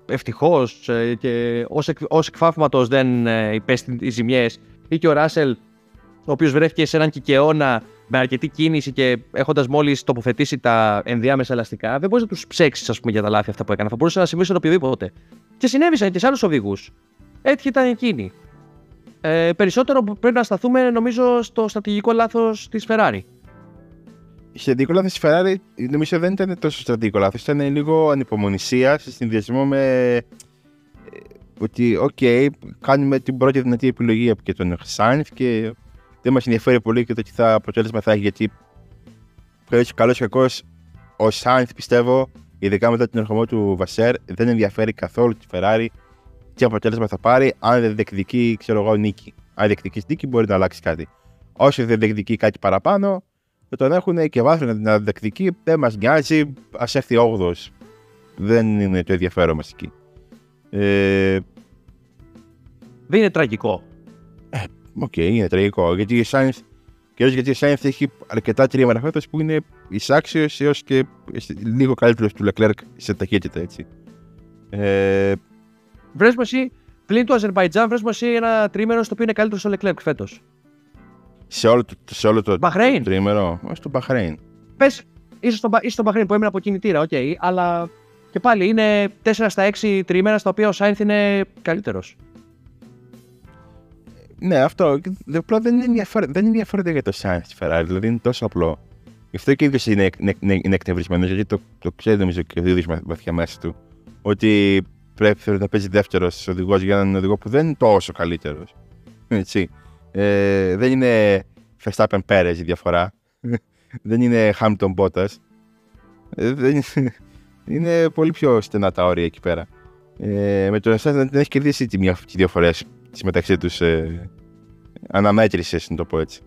ευτυχώς ε, και ως, εκ, ως εκφάφματος δεν ε, υπέστη οι ζημιές ή και ο Ράσελ ο οποίος βρέθηκε σε έναν κικαιώνα με αρκετή κίνηση και έχοντας μόλις τοποθετήσει τα ενδιάμεσα ελαστικά, δεν μπορείς να τους ψέξεις για τα λάθη αυτά που έκανα. Θα μπορούσε να συμβεί σε οποιοδήποτε. Και συνέβησαν και σε άλλους οδηγούς. Έτσι ήταν εκείνοι. Ε, περισσότερο πρέπει να σταθούμε νομίζω στο στρατηγικό λάθος της Ferrari. Στρατηγικό λάθος της Ferrari νομίζω δεν ήταν τόσο στρατηγικό λάθος. Ήταν λίγο ανυπομονησία σε συνδυασμό με. Ε, ότι οκ, κάνουμε την πρώτη δυνατή επιλογή και τον Σάινθ και δεν μας ενδιαφέρει πολύ και το τι θα αποτέλεσμα θα έχει γιατί καλώς ή κακώς ο Σάινθ πιστεύω ειδικά μετά τον ερχομό του Βασέρ δεν ενδιαφέρει καθόλου τη Ferrari τι αποτέλεσμα θα πάρει αν δεν διεκδικεί ξέρω εγώ νίκη. Αν διεκδικείς νίκη μπορεί να αλλάξει κάτι. Όσο δεν διεκδικεί κάτι παραπάνω θα τον έχουν και βάθρο να διεκδικεί δεν μας νοιάζει ας έρθει 8 δεν είναι το ενδιαφέρον μας εκεί. Ε, δεν είναι τραγικό. Ε, ok, okay, είναι τραγικό. Γιατί ο Sainz, κυρίως γιατί ο Sainz έχει αρκετά τριήμερα φέτος που είναι ισάξιος έως και λίγο καλύτερος του Leclerc σε ταχύτητα, έτσι. Ε, βρες μου εσύ, πλην του Αζερβαϊτζάν, βρες μου εσύ ένα τριήμερο στο οποίο είναι καλύτερος στο Leclerc φέτος. Σε όλο το, σε όλο το, Μπαχρέιν. τριήμερο, στο Μπαχρέιν. Πες, είσαι στο, είσαι στο Μπαχρέιν που έμεινε από κινητήρα, ok, okay, αλλά και πάλι είναι 4 στα 6 τριήμερα στα οποία ο Σάινθ είναι καλύτερος. Ναι, αυτό. Απλά δεν είναι ενδιαφέρον, δεν είναι για το Σάινθ τη Ferrari, δηλαδή είναι τόσο απλό. Γι' αυτό και ο ίδιος είναι, είναι, είναι εκνευρισμένος, γιατί το, το ξέρει νομίζω και ο ίδιος βαθιά μέσα του. Ότι πρέπει να παίζει δεύτερος οδηγός για έναν οδηγό που δεν είναι τόσο καλύτερος. Έτσι. Ε, δεν είναι Verstappen Perez η διαφορά. δεν είναι Hamilton Bottas. Ε, δεν είναι, είναι πολύ πιο στενά τα όρια εκεί πέρα. Ε, με τον Εσάς δεν έχει κερδίσει τι δύο φορέ μεταξύ τους ε, αναμέτρησες, να το πω έτσι.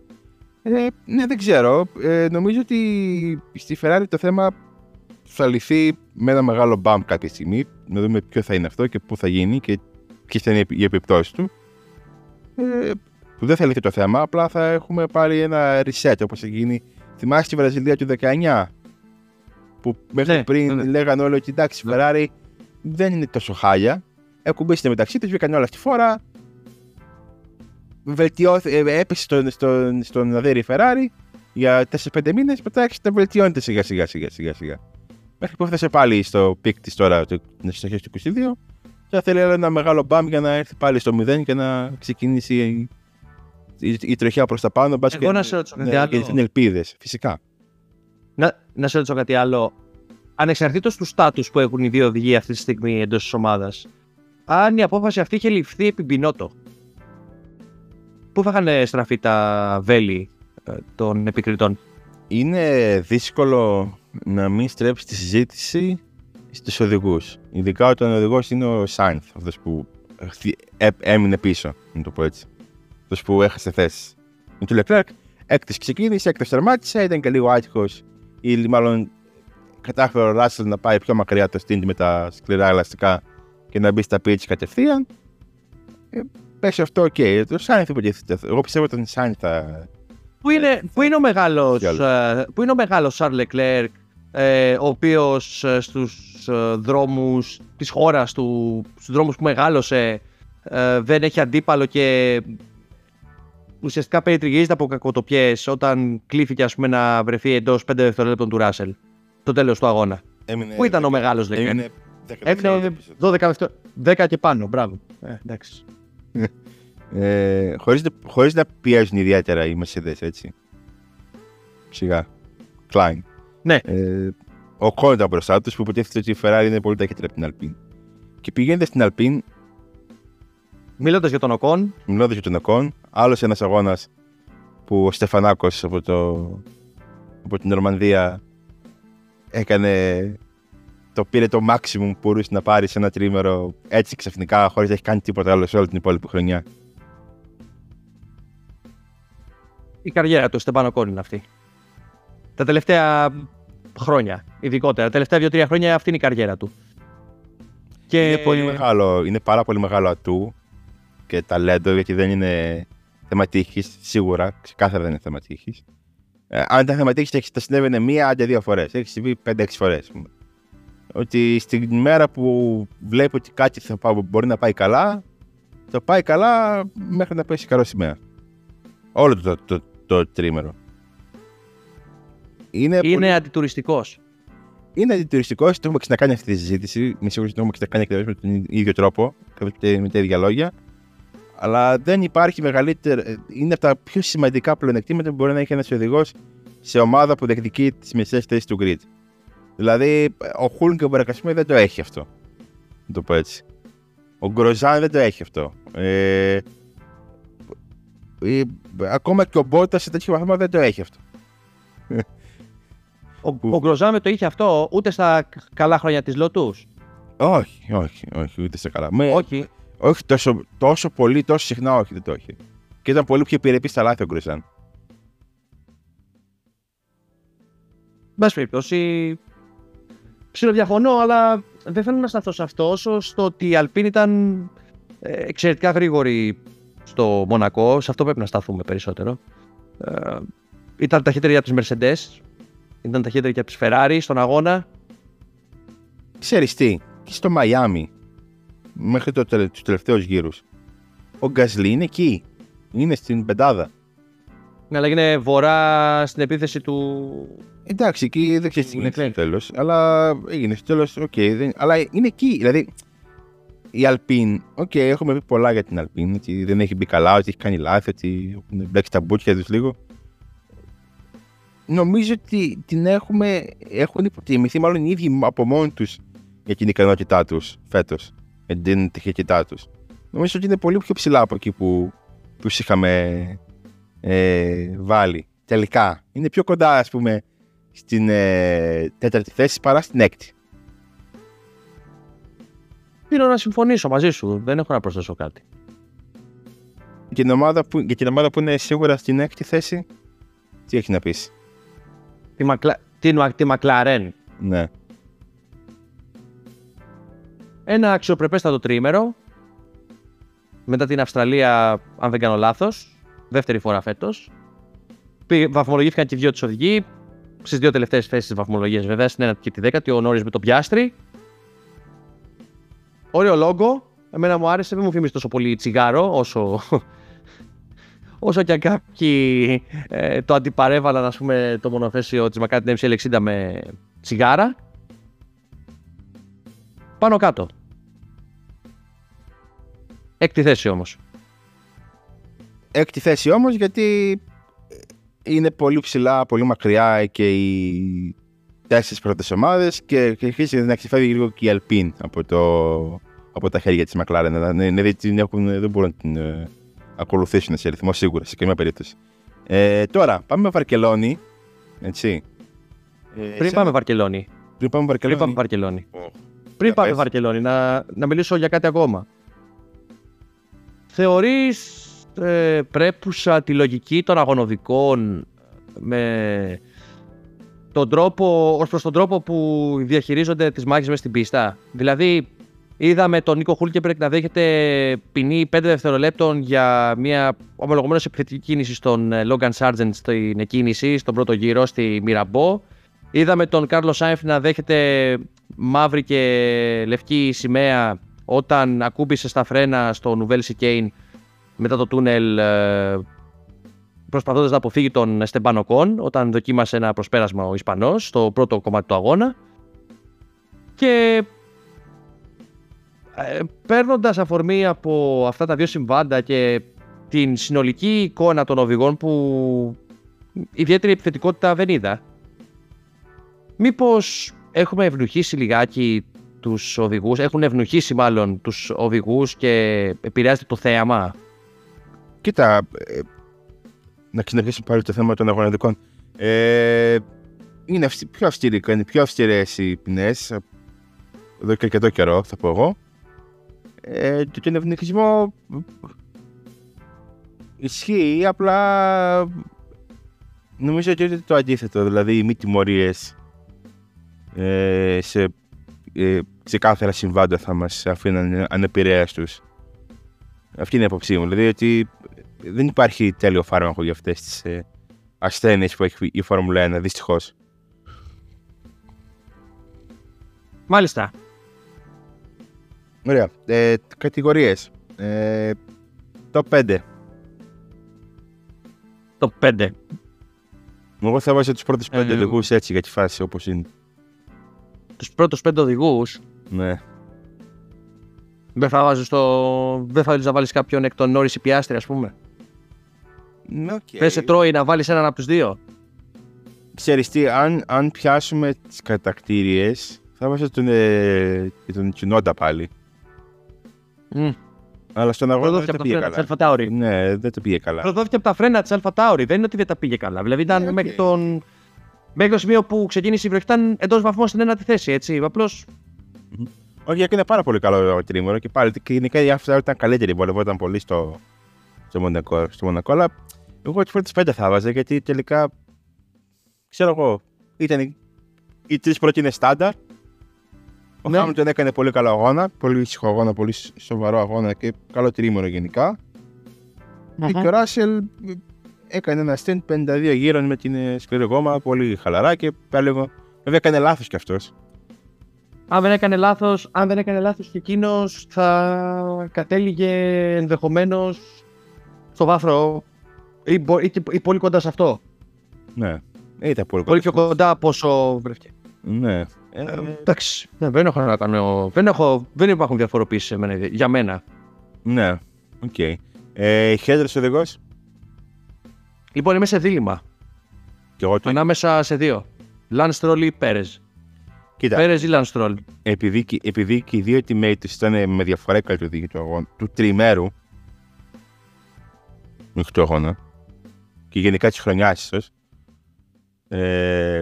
Ε, ναι, δεν ξέρω. Ε, νομίζω ότι στη Ferrari το θέμα θα λυθεί με ένα μεγάλο μπαμ κάποια στιγμή. Να δούμε ποιο θα είναι αυτό και πού θα γίνει και ποιες θα είναι οι επιπτώσεις του. Ε, που δεν θα λυθεί το θέμα, απλά θα έχουμε πάρει ένα reset όπως έχει γίνει. Θυμάστε τη Βραζιλία του 19 που μέχρι ναι, πριν ναι, ναι. λέγανε όλοι ότι εντάξει, η ναι. Ferrari δεν είναι τόσο χάλια. Εκουμπήσετε μεταξύ τους, βγήκαν όλα στη φόρα. Βελτιώθηκε, ε, έπεσε στον, στον, στον Αδέρι Ferrari για 4-5 μήνες. Μετά άρχισε να βελτιώνεται σιγά σιγά σιγά σιγά. σιγά. Μέχρι που έφτασε πάλι στο peak της τώρα, στις αρχές του 22. Και θα θέλει ένα μεγάλο μπαμ για να έρθει πάλι στο 0 και να ξεκινήσει η, η, η τροχιά προς τα πάνω. Εγώ να σε ρωτήσω κάτι άλλο. Είναι ελπίδες, φυσικά. Να, να σε ρωτήσω κάτι άλλο. Ανεξαρτήτως του στάτους που έχουν οι δύο οδηγοί αυτή τη στιγμή εντός της ομάδας, αν η απόφαση αυτή είχε ληφθεί επί Μπινότο, πού θα είχαν στραφεί τα βέλη ε, των επικριτών; Είναι δύσκολο να μην στρέψεις τη συζήτηση στους οδηγούς. Ειδικά όταν ο οδηγός είναι ο Σάινθ, αυτός που έμεινε πίσω, να το πω έτσι. Αυτός που έχασε θέση. Με του Λεκλέρκ, έκτη ξεκίνησε, έκτη τερμάτισε, ήταν και λίγο άτυχος ή μάλλον κατάφερε ο Ράσελ να πάει πιο μακριά το στint με τα σκληρά ελαστικά και να μπει στα pitch κατευθείαν. Ε, πες αυτό, ok. Okay. Το Σάινθ υποτίθεται. Εγώ πιστεύω ότι ο Σάινθ θα. Πού είναι, πού είναι ο μεγάλος ε, πού είναι ο μεγάλος Σαρλ Λεκλέρκ, ε, ο οποίος ε, στους ε, δρόμους της χώρας του, στους δρόμους που μεγάλωσε, ε, δεν έχει αντίπαλο και ουσιαστικά περιτριγυρίζεται από κακοτοπιές όταν κλήθηκε ας πούμε, να βρεθεί εντός 5 δευτερόλεπτων του Ράσελ το τέλος του αγώνα. Έμεινε, Πού ήταν ο μεγάλος Λεκλέρ. Έμεινε 12 δευτερόλεπτα. 10 και πάνω, μπράβο. Ε, εντάξει. Ε, χωρίς, χωρίς να πιέζουν ιδιαίτερα οι Mercedes, έτσι. Σιγά. Κλάιν. Ναι. Ε, ο Κόν ήταν μπροστά τους που υποτίθεται ότι η Ferrari είναι πολύ ταχύτερη από την Alpine. Και πηγαίνετε στην Alpine Μιλώντας για τον Οκόν. Μιλώντας για τον Οκόν. Άλλος ένας αγώνας που ο Στεφανάκος από, το, από την Νορμανδία έκανε. Το πήρε το maximum που μπορούσε να πάρει σε ένα τρίμερο έτσι ξαφνικά, χωρίς να έχει κάνει τίποτα άλλο σε όλη την υπόλοιπη χρονιά. Η καριέρα του Στεφανό Οκόν είναι αυτή. Τα τελευταία χρόνια, ειδικότερα. Τα τελευταία δύο-τρία χρόνια αυτή είναι η καριέρα του. Και... Είναι, πολύ μεγάλο, είναι πάρα πολύ μεγάλο ατού και ταλέντο, γιατί δεν είναι θέμα τύχη, σίγουρα, ξεκάθαρα δεν είναι θέμα τύχη. Ε, αν ήταν θέμα τύχη, θα συνέβαινε μία άντε δύο φορές. Έχει συμβεί πέντε-έξι φορές. Ότι στην μέρα που βλέπει ότι κάτι θα μπορεί να πάει καλά, θα πάει καλά μέχρι να πέσει καλό σημαία. Όλο το, το, το, τρίμερο. Είναι, είναι πολύ... αντιτουριστικός. Είναι αντιτουριστικός, το έχουμε ξανακάνει αυτή τη συζήτηση. Είμαι σίγουρος ότι το έχουμε ξανακάνει ακριβώ με τον ίδιο τρόπο, με τα ίδια λόγια αλλά δεν υπάρχει μεγαλύτερο. Είναι από τα πιο σημαντικά πλεονεκτήματα που μπορεί να έχει ένας οδηγός σε ομάδα που διεκδικεί τις μισέ θέσεις του grid. Δηλαδή, ο Χούλν και ο Μπαρακασμί δεν το έχει αυτό. Να το πω έτσι. Ο Γκροζάν δεν το έχει αυτό. Ε, ε, ακόμα και ο Μπότα σε τέτοιο βαθμό δεν το έχει αυτό. Ο, ο Γκροζάμε το είχε αυτό ούτε στα καλά χρόνια της Λοτούς. όχι, όχι, όχι, ούτε σε καλά. Με, Όχι. όχι τόσο, τόσο πολύ, τόσο συχνά όχι, δεν το έχει. Και ήταν πολύ πιο επιρρεπή στα λάθη ο Γκροζάν. Εν πάση περιπτώσει, ψιλοδιαφωνώ, αλλά δεν θέλω να σταθώ σε αυτό όσο στο ότι η Αλπίν ήταν ε, εξαιρετικά γρήγορη στο Μονακό. Σε αυτό πρέπει να σταθούμε περισσότερο. Ε, ήταν ταχύτερη από τις Mercedes, ήταν ταχύτερη και από τις Ferrari στον αγώνα. Ξέρεις τι, και στο Μαϊάμι, μέχρι το, τελε- τους τελευταίους γύρους, ο Γκασλί είναι εκεί. Είναι στην πεντάδα. Ναι, αλλά έγινε βορά στην επίθεση του. Εντάξει, εκεί δεν ξέρεις τι Είναι γίνεται στο Leclerc. τέλος. Αλλά έγινε στο τέλος, οκ. δεν- αλλά είναι εκεί. Δηλαδή, η Alpine, ok, έχουμε πει πολλά για την Alpine. Ότι δεν έχει μπει καλά, ότι έχει κάνει λάθη, ότι έχουν μπλέξει τα μπούτια τους λίγο. Νομίζω ότι την έχουμε, έχουν υποτιμηθεί μάλλον οι ίδιοι από μόνοι τους για την ικανότητά τους φέτος. Για την ταχύτητά τους. Νομίζω ότι είναι πολύ πιο ψηλά από εκεί που τους είχαμε ε, βάλει. Τελικά. Είναι πιο κοντά, ας πούμε, στην ε, τέταρτη θέση παρά στην έκτη. Πήρω να συμφωνήσω μαζί σου. Δεν έχω να προσθέσω κάτι. Και την ομάδα που, για την ομάδα που είναι σίγουρα στην έκτη θέση, τι έχει να πεις; Τη, Μακλα... τη, τη McLaren. Ναι. Ένα αξιοπρεπέστατο τρίμερο. Μετά την Αυστραλία, αν δεν κάνω λάθος. Δεύτερη φορά φέτος. Βαθμολογήθηκαν και οι δύο της οδηγοί. Στις δύο τελευταίες θέσεις της βαθμολογίας, βέβαια. Στην ένατη και τη δέκατη. Ο Νόρις με τον Πιάστρι. Ωραίο λόγο. Εμένα μου άρεσε. Δεν μου θυμίζει τόσο πολύ τσιγάρο όσο. Όσο και αν κάποιοι ε, το αντιπαρέβαλαν, ας πούμε, το μονοθέσιο της Μακάτι MCL60 με τσιγάρα. Πάνω κάτω. Έκτη θέση όμως. Έκτη θέση όμως γιατί είναι πολύ ψηλά, πολύ μακριά και οι τέσσερις πρώτες ομάδες και, και αρχίζει να ξεφεύγει λίγο και η Αλπίν από, το, από τα χέρια της McLaren. Δηλαδή δηλαδή, την έχουν, δεν μπορούν να την ε, ακολουθήσουν σε ρυθμό σίγουρα, σε καμία περίπτωση. Ε, τώρα, πάμε με Βαρκελόνη. Έτσι. Ε, Πριν σε- πάμε Βαρκελόνη. πριν πάμε Πριν Βαρκελόνη. πάμε Βαρκελόνη. Ω, Πριν Για πάμε πες. Βαρκελόνη, να, να μιλήσω για κάτι ακόμα. Θεωρείς ε, πρέπουσα τη λογική των αγωνοδικών με τον τρόπο, ως προς τον τρόπο που διαχειρίζονται τις μάχες μέσα στην πίστα. Δηλαδή, είδαμε τον Νίκο Χούλκεμπρεκ να δέχεται ποινή 5 δευτερολέπτων για μια ομολογουμένως επιθετική κίνηση στον ε, Logan Sargent στην εκκίνηση, στον πρώτο γύρο, στη Μυραμπό. Είδαμε τον Κάρλος Σάινφ να δέχεται μαύρη και λευκή σημαία όταν ακούμπησε στα φρένα στο Νουβέλ Σικέιν μετά το τούνελ ε, προσπαθώντας να αποφύγει τον Στεμπάνο Κον όταν δοκίμασε ένα προσπέρασμα ο Ισπανός στο πρώτο κομμάτι του αγώνα και ε, παίρνοντας αφορμή από αυτά τα δύο συμβάντα και την συνολική εικόνα των οδηγών που ιδιαίτερη επιθετικότητα δεν είδα Μήπως έχουμε ευνουχίσει λιγάκι τους οδηγούς, έχουν ευνουχίσει μάλλον τους οδηγούς και επηρεάζεται το θέαμα; Κοίτα, ε, να ξαναρχίσουμε πάλι το θέμα των αγωνιστικών. Ε, είναι αυστη- πιο αυστηρή, είναι πιο αυστηρές οι ποινές, εδώ και αρκετό καιρό θα πω εγώ. Ε, το τον ευνηχισμό ισχύει, απλά νομίζω ότι είναι το αντίθετο, δηλαδή οι μη τιμωρίες ε, σε ε, ξεκάθαρα συμβάντα θα μας αφήναν ανεπηρέαστους. Αυτή είναι η άποψή μου. Δηλαδή ότι δεν υπάρχει τέλειο φάρμακο για αυτές τις ε, ασθένειες που έχει η Φόρμουλα 1, δυστυχώς. Μάλιστα. Ωραία. Ε, κατηγορίες. Ε, το 5. Το 5. Εγώ θα βάζω τους πρώτους 5 Ε, οδηγούς έτσι για τη φάση όπως είναι. Τους πρώτους 5 οδηγούς Ναι. δεν θα βάζεις το... Δεν θα θέλεις να βάλεις κάποιον εκ των Νόρις ή Πιάστρη ας πούμε. Ναι, οκ. Δεν σε τρώει να βάλεις έναν από τους δύο. Ξέρεις τι, αν, αν πιάσουμε τις κατατακτήριες, θα βάζω τον, ε, τον Τσουνόντα πάλι. Μμ. Αλλά στον αγώνα δεν Προδόθηκε τα από τα πήγε φρένα της καλά. AlphaTauri. Ναι, δεν το πήγε καλά. Προδόθηκε από τα φρένα της AlphaTauri. Δεν είναι ότι δεν τα πήγε καλά. Δηλαδή ήταν Ναι, οκ. μέχρι, τον... μέχρι το σημείο που ξεκίνησε η βροχή ήταν εντός βαθμού στην ένατη θέση. Έτσι. Απλώ Όχι, έκανε πάρα πολύ καλό το τρίμηνο και πάλι. Και γενικά η Alfa Tauri ήταν καλύτερη. Βολευόταν πολύ στο, στο, Μονακό, στο Μονακό. Αλλά εγώ τι πρώτε πέντε θα βάζα γιατί τελικά. ξέρω εγώ. Ήταν οι, οι τρεις πρώτοι είναι στάνταρ. Ο Ναι. Χάμιλτον έκανε πολύ καλό αγώνα. Πολύ ήσυχο αγώνα, πολύ σοβαρό αγώνα και καλό τρίμηνο γενικά. Και ο Ράσελ ε, έκανε ένα stint 52 γύρων με την ε, σκληρή γόμα, πολύ χαλαρά και πάλι λίγο. Βέβαια έκανε λάθος κι αυτός. αν δεν έκανε λάθος, αν δεν έκανε λάθος και εκείνος θα κατέληγε ενδεχομένως στο βάθρο ή, μπο- ή, και- ή πολύ κοντά σε αυτό. Ναι, Ε, ήταν πολύ Πολύ πιο κοντά από όσο βρέθηκε. Ναι. Ε, Ε, εντάξει, ναι, δεν έχω να κάνω. Δεν, έχω, δεν υπάρχουν διαφοροποιήσει για μένα. ναι, οκ. Ε, Χειρότερος οδηγός; Λοιπόν, είμαι σε δίλημμα Και εγώ το. ανάμεσα σε δύο. Λανς Στρολ ή Πέρεζ. Κοίτα, Πέρεζ ή Λανς Στρολ. επειδή, και- επειδή και οι δύο teammates του ήταν με διαφορά καλύτεροι του αγώνα, του τριημέρου. Μέχρι του αγώνα. Και γενικά της χρονιάς, ίσως. Ε,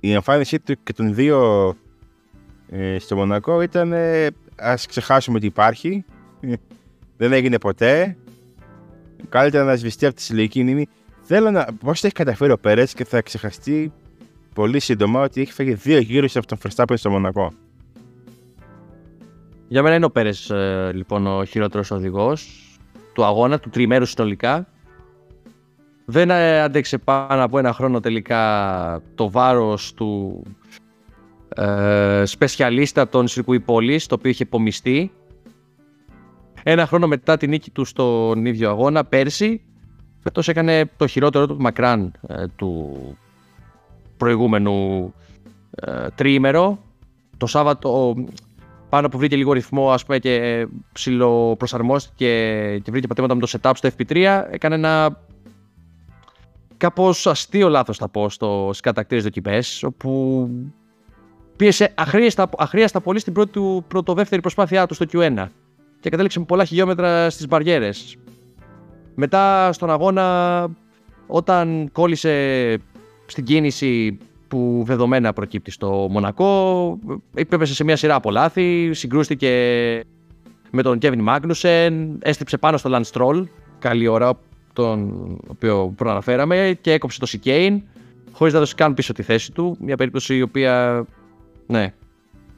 η εμφάνισή του και των δύο ε, στο Μονακό ήταν ε, ας ξεχάσουμε ότι υπάρχει. Δεν έγινε ποτέ. Καλύτερα να σβηστεί από τη συλλογική μνήμη. Θέλω να. Πώς το έχει καταφέρει ο Πέρες και θα ξεχαστεί πολύ σύντομα ότι έχει φάγει δύο γύρους από τον Verstappen στο Μονακό. Για μένα είναι ο Πέρες λοιπόν ο χειρότερος οδηγός του αγώνα, του τριμέρους συνολικά. Δεν ε, άντεξε πάνω από ένα χρόνο τελικά το βάρος του ε, σπεσιαλίστα των Σιρκουή Πόλης, το οποίο είχε υπομειστεί. Ένα χρόνο μετά την νίκη του στον ίδιο αγώνα, πέρσι, φέτος έκανε το χειρότερο του μακράν ε, του προηγούμενου ε, τριήμερο. Το Σάββατο πάνω που βρήκε λίγο ρυθμό ας πούμε, και ψιλοπροσαρμόστηκε και βρήκε πατήματα με το setup στο FP3, έκανε ένα κάπως αστείο λάθος θα πω στο, στις κατακτήρες δοκιμές, όπου πίεσε αχρίαστα, αχρίαστα πολύ στην πρώτη του πρωτοβεύτερη προσπάθειά του στο Q1 και κατέληξε με πολλά χιλιόμετρα στις μπαριέρες. Μετά στον αγώνα, όταν κόλλησε στην κίνηση που δεδομένα προκύπτει στο Μονακό, έπεσε σε μια σειρά από λάθη, συγκρούστηκε με τον Kevin Magnussen, έστριψε πάνω στο Lance Stroll, καλή ώρα, τον οποίο προαναφέραμε, και έκοψε το Chicane, χωρίς να δώσει καν πίσω τη θέση του, μια περίπτωση η οποία, ναι,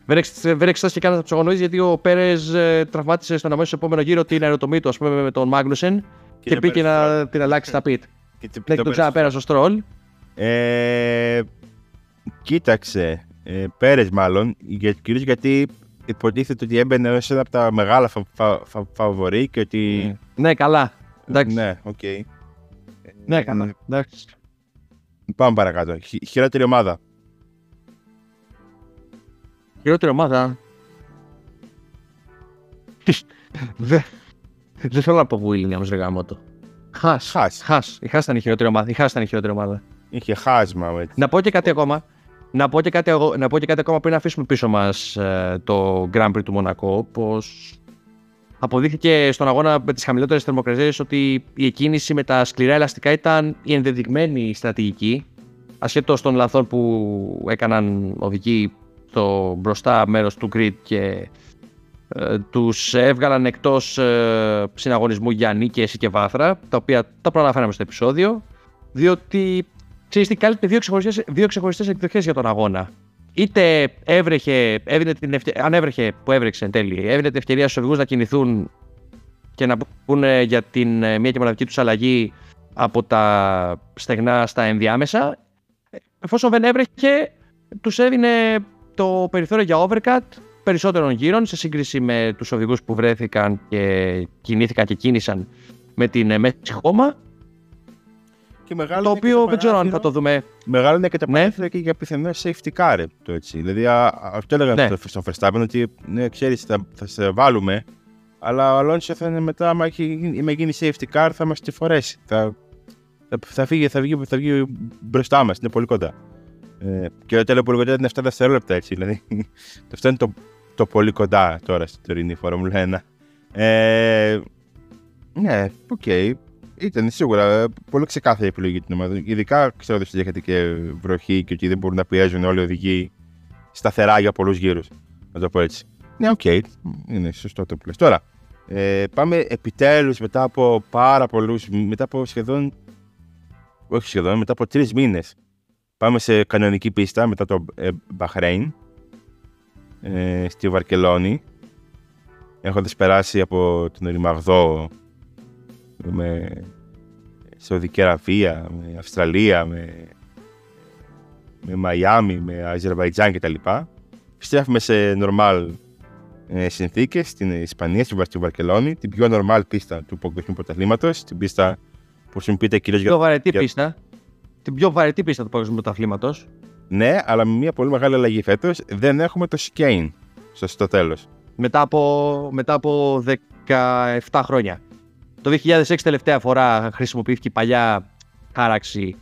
δεν εξ- δεν εξετάστηκε καν από τους αγωνιστές γιατί ο Πέρες τραυμάτισε στον αμέσως επόμενο γύρο την αεροτομή του, ας πούμε, με τον Μάγνουσεν και, δεν πήγε πέρασε να την αλλάξει στα πιτ. Και τσι- Ναι, και το τον ξαναπέρασε ο Στρόλ. Ε, κοίταξε. Ε, Πέρες μάλλον, για, κυρίως γιατί υποτίθεται ότι έμπαινε ως ένα από τα μεγάλα φα, φα, φα- φαβορί και ότι... Ναι, καλά. Εντάξει. Ναι, οκ. Ναι, καλά. Εντάξει. Πάμε παρακάτω. Χει- χειρότερη ομάδα. Χειρότερη ομάδα. Δε- Δεν θέλω να πω Williams, ρε γαμώτο. Haas. Haas. Haas. Η Haas ήταν η χειρότερη ομάδα. Η Haas ήταν η χειρότερη ομάδα. Είχε χάσμα. Έτσι. Να πω και κάτι ακόμα. Να πω και κάτι, αγω- να πω και κάτι ακόμα πριν αφήσουμε πίσω μας ε, το Grand Prix του Μονακό, πως αποδείχθηκε στον αγώνα με τις χαμηλότερες θερμοκρασίες ότι η εκκίνηση με τα σκληρά ελαστικά ήταν η ενδεδειγμένη στρατηγική, ασχέτως των λαθών που έκαναν οδικοί στο μπροστά μέρος του grid και ε, τους έβγαλαν εκτός ε, συναγωνισμού για νίκες και βάθρα, τα οποία τα προαναφέραμε στο επεισόδιο, διότι ξέρεις τι, κάλυπτε δύο ξεχωριστές, δύο ξεχωριστές εκδοχές για τον αγώνα. Είτε έβρεχε, έδινε την ευκαι... αν έβρεχε που έβρεξε εν τέλει, έδινε την ευκαιρία στους οδηγούς να κινηθούν και να πούνε για την ε, μία και μοναδική τους αλλαγή από τα στεγνά στα ενδιάμεσα. Εφόσον δεν έβρεχε, τους έδινε το περιθώριο για overcut περισσότερων γύρων σε σύγκριση με τους οδηγούς που βρέθηκαν και κινήθηκαν και κίνησαν με την ε, μέση χώμα, Και μεγάλο το είναι και οποίο δεν ξέρω αν θα παράθυρο- το δούμε Μεγάλο είναι και τα Ναι. παράθυρα και για πιθανό safety car. ρε, Το έτσι. Δηλαδή, α, α, αυτό έλεγα Ναι. στο, στο Verstappen ότι ναι, ξέρεις, θα, θα σε βάλουμε, αλλά ο Αλόνσο θα είναι μετά, άμα έχει, γίνει- άμα γίνει safety car, θα μας τη φορέσει. Θα, θα, θα, φύγει, θα, βγει, θα βγει μπροστά μας, είναι πολύ κοντά. Ε, και το λέω πολύ κοντά είναι 7 δευτερόλεπτα έτσι. Δηλαδή, αυτό είναι το, το πολύ κοντά τώρα στην τωρινή Φόρμουλα 1. Ε, ναι, OK. Okay. Ήταν σίγουρα ε, πολύ ξεκάθαρη επιλογή την ομάδα. Ειδικά ξέρω ότι είχατε και βροχή και ότι δεν μπορούν να πιέζουν όλοι οι οδηγοί σταθερά για πολλούς γύρους. Να το πω έτσι. Ναι, OK. Okay. Είναι σωστό το που λες. Τώρα, ε, πάμε επιτέλους μετά από πάρα πολλούς, μετά από σχεδόν. Όχι σχεδόν, μετά από τρεις μήνες. Πάμε σε κανονική πίστα μετά το ε, Μπαχρέιν ε, στη Βαρκελόνη. Έχοντας περάσει από τον ορυμαγδό με Σαουδική Αραβία, με Αυστραλία, με, με Μαϊάμι, με Αζερβαϊτζάν κτλ. Επιστρέφουμε σε νορμάλ ε, συνθήκες στην Ισπανία, στη Βαρκελόνη, την πιο νορμάλ πίστα του Παγκοσμίου Πρωταθλήματος, την πίστα που χρησιμοποιείται κυρίως για. Πιο βαρετή για... πίστα. Την πιο βαρετή πίστα του Παγκοσμίου Πρωταθλήματος. Ναι, αλλά με μια πολύ μεγάλη αλλαγή φέτος δεν έχουμε το Σικέιν στο τέλος. Μετά από, μετά από 17 χρόνια. Το 2006 τελευταία φορά χρησιμοποιήθηκε η παλιά χάραξη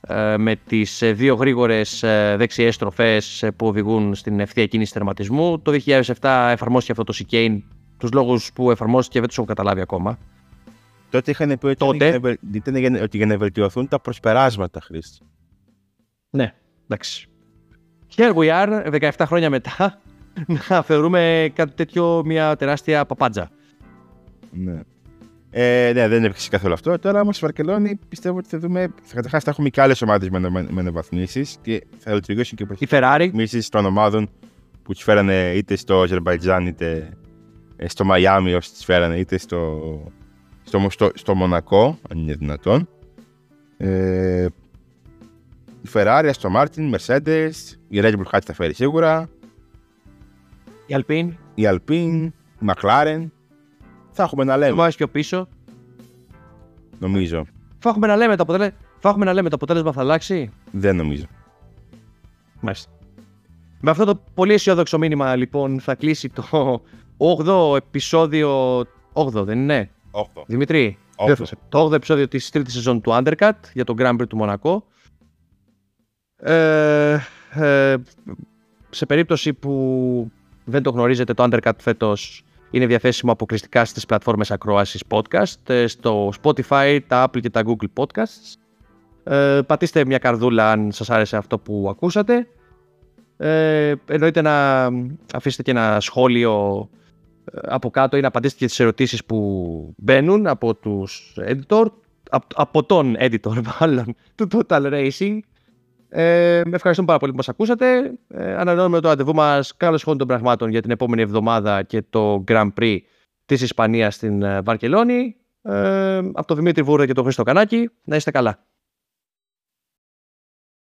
ε, με τις ε, δύο γρήγορες ε, δεξιές στροφές που οδηγούν στην ευθεία κίνηση τερματισμού. Το 2007 εφαρμόστηκε αυτό το Σικέιν, τους λόγους που εφαρμόστηκε δεν τους έχω καταλάβει ακόμα. Τότε είχαν πει ότι Τότε... ήταν ότι για να βελτιωθούν τα προσπεράσματα, Χρήστη. Ναι, εντάξει. Here we are, 17 χρόνια μετά, να θεωρούμε κάτι τέτοιο μια τεράστια παπάντζα. Ναι. Ε, ναι, δεν έπαιξε καθόλου αυτό. Τώρα όμως στη Βαρκελόνη πιστεύω ότι θα δούμε. Καταρχάς θα έχουμε και άλλες ομάδες με, με, με αναβαθμίσεις και θα λειτουργήσουν και η Ferrari. των ομάδων που τι φέρανε είτε στο Αζερβαϊτζάν είτε ε, στο Μαϊάμι όσοι τι φέρανε είτε στο, στο, στο, στο Μονακό, αν είναι δυνατόν. Ε, η Ferrari, Aston Martin, Mercedes, η Red Bull κάτι θα φέρει σίγουρα. Η Alpine. Η Alpine, η McLaren. Θα έχουμε να λέμε. Βάζει πιο πίσω. Νομίζω. Θα έχουμε να λέμε το αποτέλεσμα. Θα έχουμε να λέμε το αποτέλεσμα θα αλλάξει; Δεν νομίζω. Μάλιστα. Με αυτό το πολύ αισιόδοξο μήνυμα λοιπόν θα κλείσει το 8ο επεισόδιο. 8ο δεν είναι; 8. Δημητρή. 8. Το 8ο επεισόδιο της τρίτης σεζόν του Undercut για τον Grand Prix του Μονακό. Ε, ε, σε περίπτωση που δεν το γνωρίζετε το Undercut φέτος είναι διαθέσιμο αποκλειστικά στις πλατφόρμες ακροάσεις podcast, ε, στο Spotify, τα Apple και τα Google Podcasts. Ε, πατήστε μια καρδούλα αν σας άρεσε αυτό που ακούσατε. Ε, εννοείται να αφήσετε και ένα σχόλιο ε, από κάτω ή να απαντήσετε και τις ερωτήσεις που μπαίνουν από τους editor, από, από τον editor μάλλον, του Total Racing. Ε, με ευχαριστούμε πάρα πολύ που μας ακούσατε. Ε, ανανεώνουμε το ραντεβού μας καλώς χρόνων των πραγμάτων για την επόμενη εβδομάδα και το Grand Prix της Ισπανίας στην ε, Βαρκελόνη. Ε, από τον Δημήτρη Βούρδα και τον Χρήστο Κανάκη. Να είστε καλά.